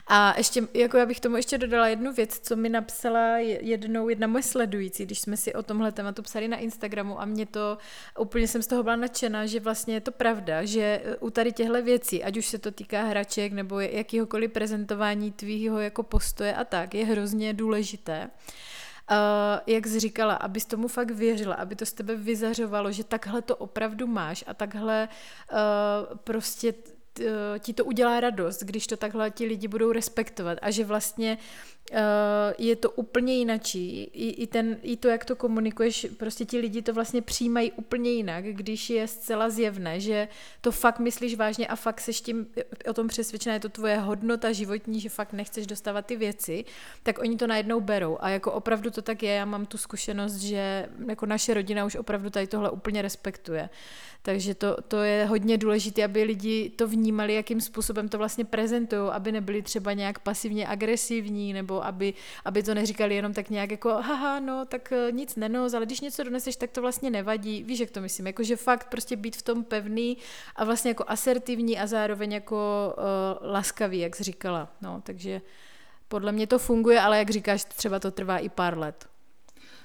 A ještě, jako já bych tomu ještě dodala jednu věc, co mi napsala jednou jedna moje sledující, když jsme si o tomhle tématu psali na Instagramu a mě to, úplně jsem z toho byla nadšená, že vlastně je to pravda, že u tady těchto věcí, ať už se to týká hraček nebo jakýhokoliv prezentování tvýho jako postoje a tak, je hrozně důležité, Uh, jak jsi říkala, abys tomu fakt věřila, aby to z tebe vyzařovalo, že takhle to opravdu máš a takhle uh, prostě Eh, ti to udělá radost, když to takhle ti lidi budou respektovat a že vlastně Eh, je to úplně jinačí. I, i, ten, I to, jak to komunikuješ, prostě ti lidi to vlastně přijímají úplně jinak, když je zcela zjevné, že to fakt myslíš vážně a fakt seš tím o tom přesvědčená, je to tvoje hodnota životní, že fakt nechceš dostávat ty věci, tak oni to najednou berou. A jako opravdu to tak je, já mám tu zkušenost, že jako naše rodina už opravdu tady tohle úplně respektuje. Takže to, to je hodně důležité, aby lidi to vnímali, jakým způsobem to vlastně prezentují, aby nebyli třeba nějak pasivně agresivní nebo aby, aby to neříkali jenom tak nějak jako haha, no, tak eh, nic nenos, ale když něco doneseš, tak to vlastně nevadí. Víš, jak to myslím? Jako, že fakt prostě být v tom pevný a vlastně jako asertivní a zároveň jako uh, laskavý, jak jsi říkala. No, takže podle mě to funguje, ale jak říkáš, třeba to trvá i pár let.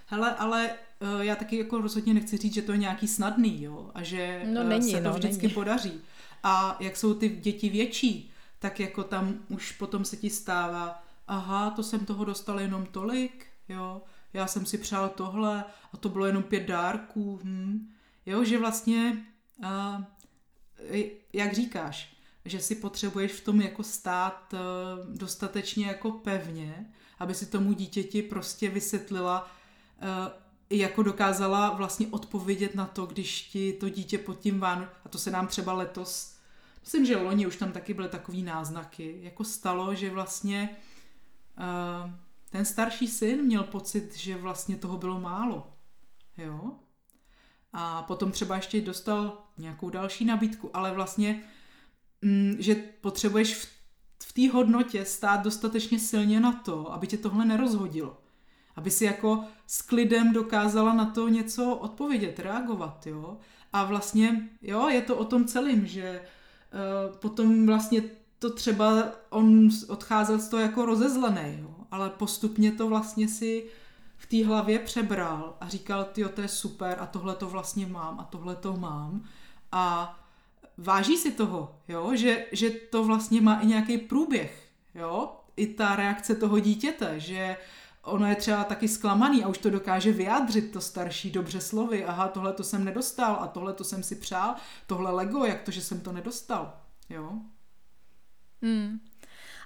Hele, ale uh, já taky jako rozhodně nechci říct, že to je nějaký snadný, jo, a že no, není, se to no, vždycky není. podaří. A jak jsou ty děti větší, tak jako tam už potom se ti stává, aha, to jsem toho dostal jenom tolik, jo, já jsem si přál tohle a to bylo jenom pět dárků, hm. jo, že vlastně, uh, jak říkáš, že si potřebuješ v tom jako stát uh, dostatečně jako pevně, aby si tomu dítěti prostě vysvětlila, uh, jako dokázala vlastně odpovědět na to, když ti to dítě pod tím van, a to se nám třeba letos, myslím, že loni už tam taky byly takový náznaky, jako stalo, že vlastně ten starší syn měl pocit, že vlastně toho bylo málo. Jo? A potom třeba ještě dostal nějakou další nabídku, ale vlastně, mm, že potřebuješ v té hodnotě stát dostatečně silně na to, aby tě tohle nerozhodilo. Aby si jako s klidem dokázala na to něco odpovědět, reagovat, jo. A vlastně, jo, je to o tom celým, že uh, potom vlastně to třeba on odcházel z toho jako rozezlený, jo, ale postupně to vlastně si v té hlavě přebral a říkal, ty to je super a tohle to vlastně mám a tohle to mám. A váží si toho, jo, že, že to vlastně má i nějaký průběh, jo, i ta reakce toho dítěte, že ono je třeba taky zklamaný a už to dokáže vyjádřit to starší dobře slovy, aha, tohle to jsem nedostal a tohle to jsem si přál, tohle Lego, jak to, že jsem to nedostal, jo. Hmm.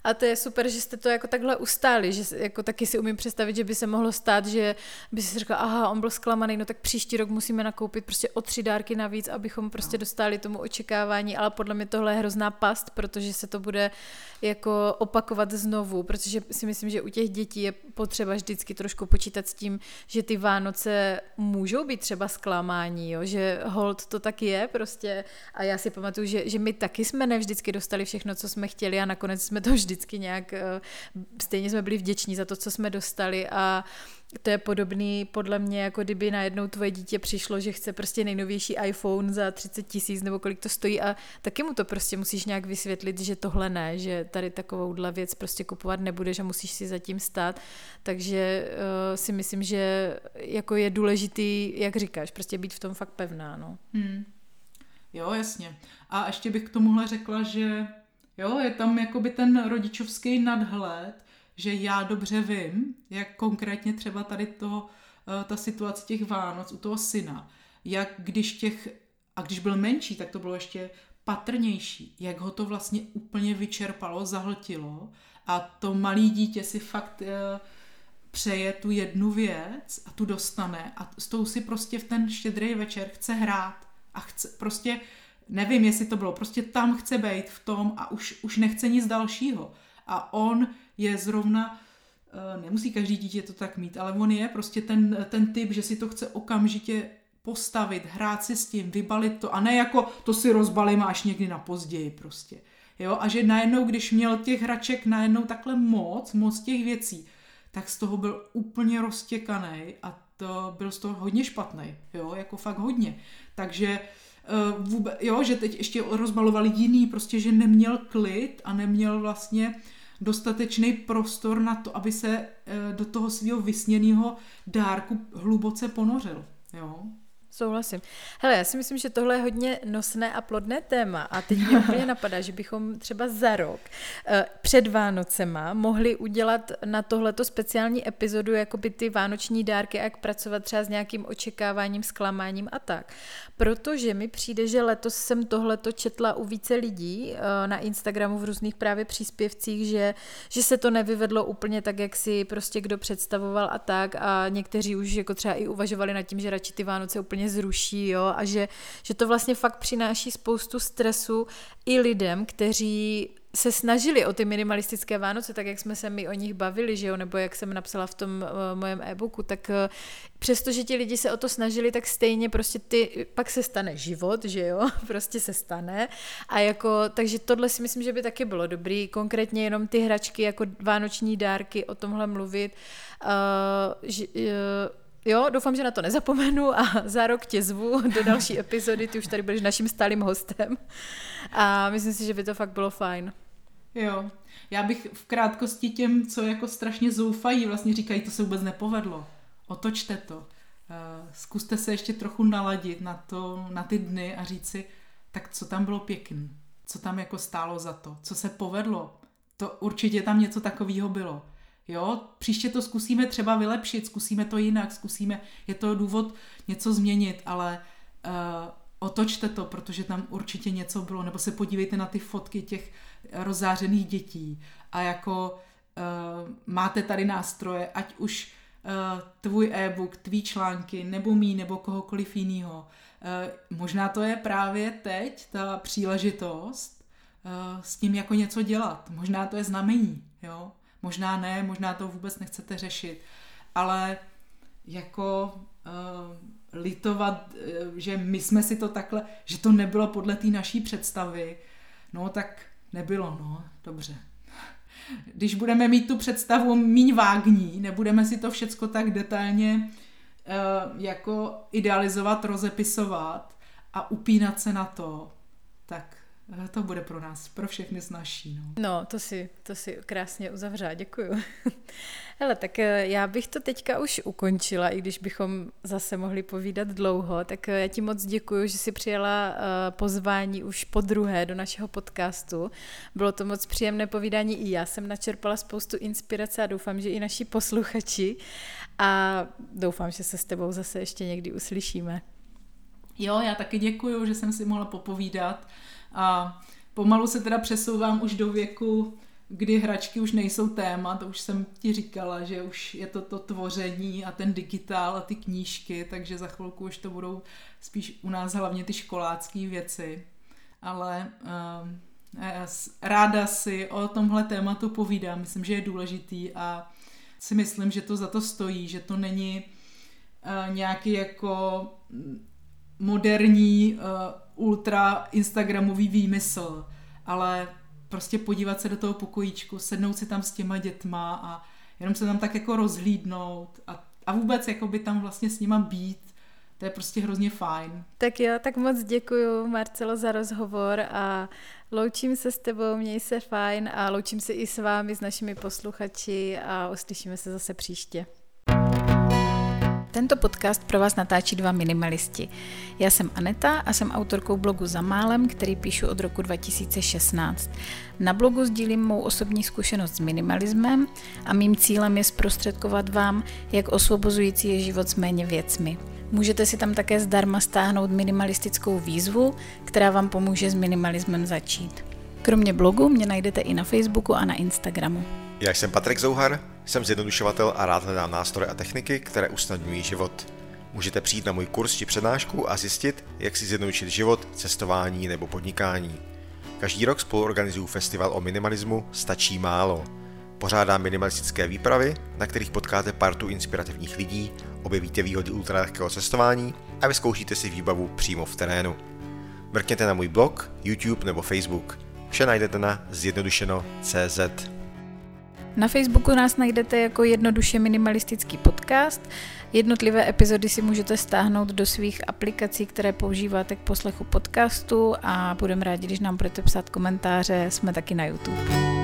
A to je super, že jste to jako takhle ustáli, že jako taky si umím představit, že by se mohlo stát, že by si řekla, aha, on byl zklamaný, no tak příští rok musíme nakoupit prostě o tři dárky navíc, abychom prostě no. dostali tomu očekávání, ale podle mě tohle je hrozná past, protože se to bude jako opakovat znovu, protože si myslím, že u těch dětí je potřeba vždycky trošku počítat s tím, že ty Vánoce můžou být třeba zklamání, jo? že hold to tak je prostě a já si pamatuju, že, že my taky jsme nevždycky dostali všechno, co jsme chtěli a nakonec jsme to vždy vždycky nějak, eh, stejně jsme byli vděční za to, co jsme dostali a to je podobný podle mě, jako kdyby najednou tvoje dítě přišlo, že chce prostě nejnovější iPhone za 30 tisíc nebo kolik to stojí a taky mu to prostě musíš nějak vysvětlit, že tohle ne, že tady takovouhle věc prostě kupovat nebudeš a musíš si zatím stát. Takže uh, si myslím, že jako je důležitý, jak říkáš, prostě být v tom fakt pevná. No. Hmm. Jo, jasně. A ještě bych k tomuhle řekla, že Jo, je tam jakoby ten rodičovský nadhled, že já dobře vím, jak konkrétně třeba tady to, eh, ta situace těch Vánoc u toho syna, jak když těch, a když byl menší, tak to bylo ještě patrnější, jak ho to vlastně úplně vyčerpalo, zahltilo. A to malý dítě si fakt e, přeje tu jednu věc a tu dostane a s tou si prostě v ten štědrý večer chce hrát a chce prostě nevím, jestli to bylo, prostě tam chce být v tom a už, už nechce nic dalšího. A on je zrovna, eh, nemusí každý dítě to tak mít, ale on je prostě ten, ten typ, že si to chce okamžitě postavit, hrát si s tím, vybalit to a ne jako to si rozbalím až někdy na později prostě. Jo? A že najednou, když měl těch hraček najednou takhle moc, moc těch věcí, tak z toho byl úplně roztěkaný a to byl z toho hodně špatný, jo, jako fakt hodně. Takže uh, vůbec, jo, že teď ještě rozbalovali jiný, prostě, že neměl klid a neměl vlastně dostatečný prostor na to, aby se uh, do toho svého vysněného dárku hluboce ponořil. Jo. Souhlasím. Hele, já si myslím, že tohle je hodně nosné a plodné téma a teď mě úplně napadá, že bychom třeba za rok eh, před Vánocema mohli udělat na tohleto speciální epizodu jakoby ty vánoční dárky a jak pracovat třeba s nějakým očekáváním, zklamáním a tak. Protože mi přijde, že letos jsem tohleto četla u více lidí eh, na Instagramu v různých právě příspěvcích, že, že se to nevyvedlo úplně tak, jak si prostě kdo představoval a tak a někteří už jako třeba i uvažovali nad tím, že radši ty Vánoce úplně úplně zruší, jo, a že, že to vlastně fakt přináší spoustu stresu i lidem, kteří se snažili o ty minimalistické Vánoce, tak jak jsme se mi o nich bavili, že jo, nebo jak jsem napsala v tom uh, mojem e-booku, tak uh, přestože ti lidi se o to snažili, tak stejně prostě ty, pak se stane život, že jo, prostě se stane. A jako, takže tohle si myslím, že by taky bylo dobrý, konkrétně jenom ty hračky jako vánoční dárky, o tomhle mluvit, uh, že, uh, Jo, doufám, že na to nezapomenu a za rok tě zvu do další epizody, ty už tady budeš naším stálým hostem a myslím si, že by to fakt bylo fajn. Jo, já bych v krátkosti těm, co jako strašně zoufají, vlastně říkají, to se vůbec nepovedlo. Otočte to. Eh, zkuste se ještě trochu naladit na, to, na ty dny a říct si, tak co tam bylo pěkný, co tam jako stálo za to, co se povedlo. To určitě tam něco takového bylo. Jo, příště to zkusíme třeba vylepšit, zkusíme to jinak, zkusíme, je to důvod něco změnit, ale uh, otočte to, protože tam určitě něco bylo, nebo se podívejte na ty fotky těch rozzářených dětí a jako uh, máte tady nástroje, ať už uh, tvůj e-book, tvý články, nebo mý, nebo kohokoliv jiného. Uh, možná to je právě teď ta příležitost uh, s tím jako něco dělat. Možná to je znamení, jo. Možná ne, možná to vůbec nechcete řešit, ale jako uh, litovat, uh, že my jsme si to takhle, že to nebylo podle té naší představy, no tak nebylo, no, dobře. když budeme mít tu představu míň vágní, nebudeme si to všecko tak detailně uh, jako idealizovat, rozepisovat a upínat se na to, tak to bude pro nás, pro všechny snažší. No, no to, si, to si krásně uzavřela, děkuju. Hele, tak eh, já bych to teďka už ukončila, i když bychom zase mohli povídat dlouho, tak eh, já ti moc děkuju, že jsi přijela pozvání už po druhé do našeho podcastu. Bylo to moc příjemné povídání, i já jsem načerpala spoustu inspirace a doufám, že i naši posluchači a doufám, že se s tebou zase ještě někdy uslyšíme. Jo, já taky děkuju, že jsem si mohla popovídat a pomalu se teda přesouvám už do věku, kdy hračky už nejsou téma, to už jsem ti říkala, že už je to to tvoření a ten digitál a ty knížky, takže za chvilku už to budou spíš u nás hlavně ty školácké věci. Ale uh, ráda si o tomhle tématu povídám, myslím, že je důležitý a si myslím, že to za to stojí, že to není uh, nějaký jako moderní uh, ultra instagramový výmysl, ale prostě podívat se do toho pokojíčku, sednout si tam s těma dětma a jenom se tam tak jako rozhlídnout a, a vůbec jako by tam vlastně s nima být, to je prostě hrozně fajn. Tak jo, tak moc děkuji Marcelo za rozhovor a loučím se s tebou, měj se fajn a loučím se i s vámi, s našimi posluchači a uslyšíme se zase příště. Tento podcast pro vás natáčí dva minimalisti. Já jsem Aneta a jsem autorkou blogu Za málem, který píšu od roku 2016. Na blogu sdílím mou osobní zkušenost s minimalismem a mým cílem je zprostředkovat vám, jak osvobozující je život s méně věcmi. Můžete si tam také zdarma stáhnout minimalistickou výzvu, která vám pomůže s minimalismem začít. Kromě blogu mě najdete i na Facebooku a na Instagramu. Já jsem Patrik Zouhar, jsem zjednodušovatel a rád hledám nástroje a techniky, které usnadňují život. Můžete přijít na můj kurz či přednášku a zjistit, jak si zjednodušit život, cestování nebo podnikání. Každý rok spolu organizuju festival o minimalismu Stačí málo. Pořádám minimalistické výpravy, na kterých potkáte partu inspirativních lidí, objevíte výhody ultralehkého cestování a vyzkoušíte si výbavu přímo v terénu. Mrkněte na můj blog, YouTube nebo Facebook. Vše najdete na zjednodušeno.cz. Na Facebooku nás najdete jako jednoduše minimalistický podcast. Jednotlivé epizody si můžete stáhnout do svých aplikací, které používáte k poslechu podcastu a budeme rádi, když nám budete psát komentáře. Jsme taky na YouTube.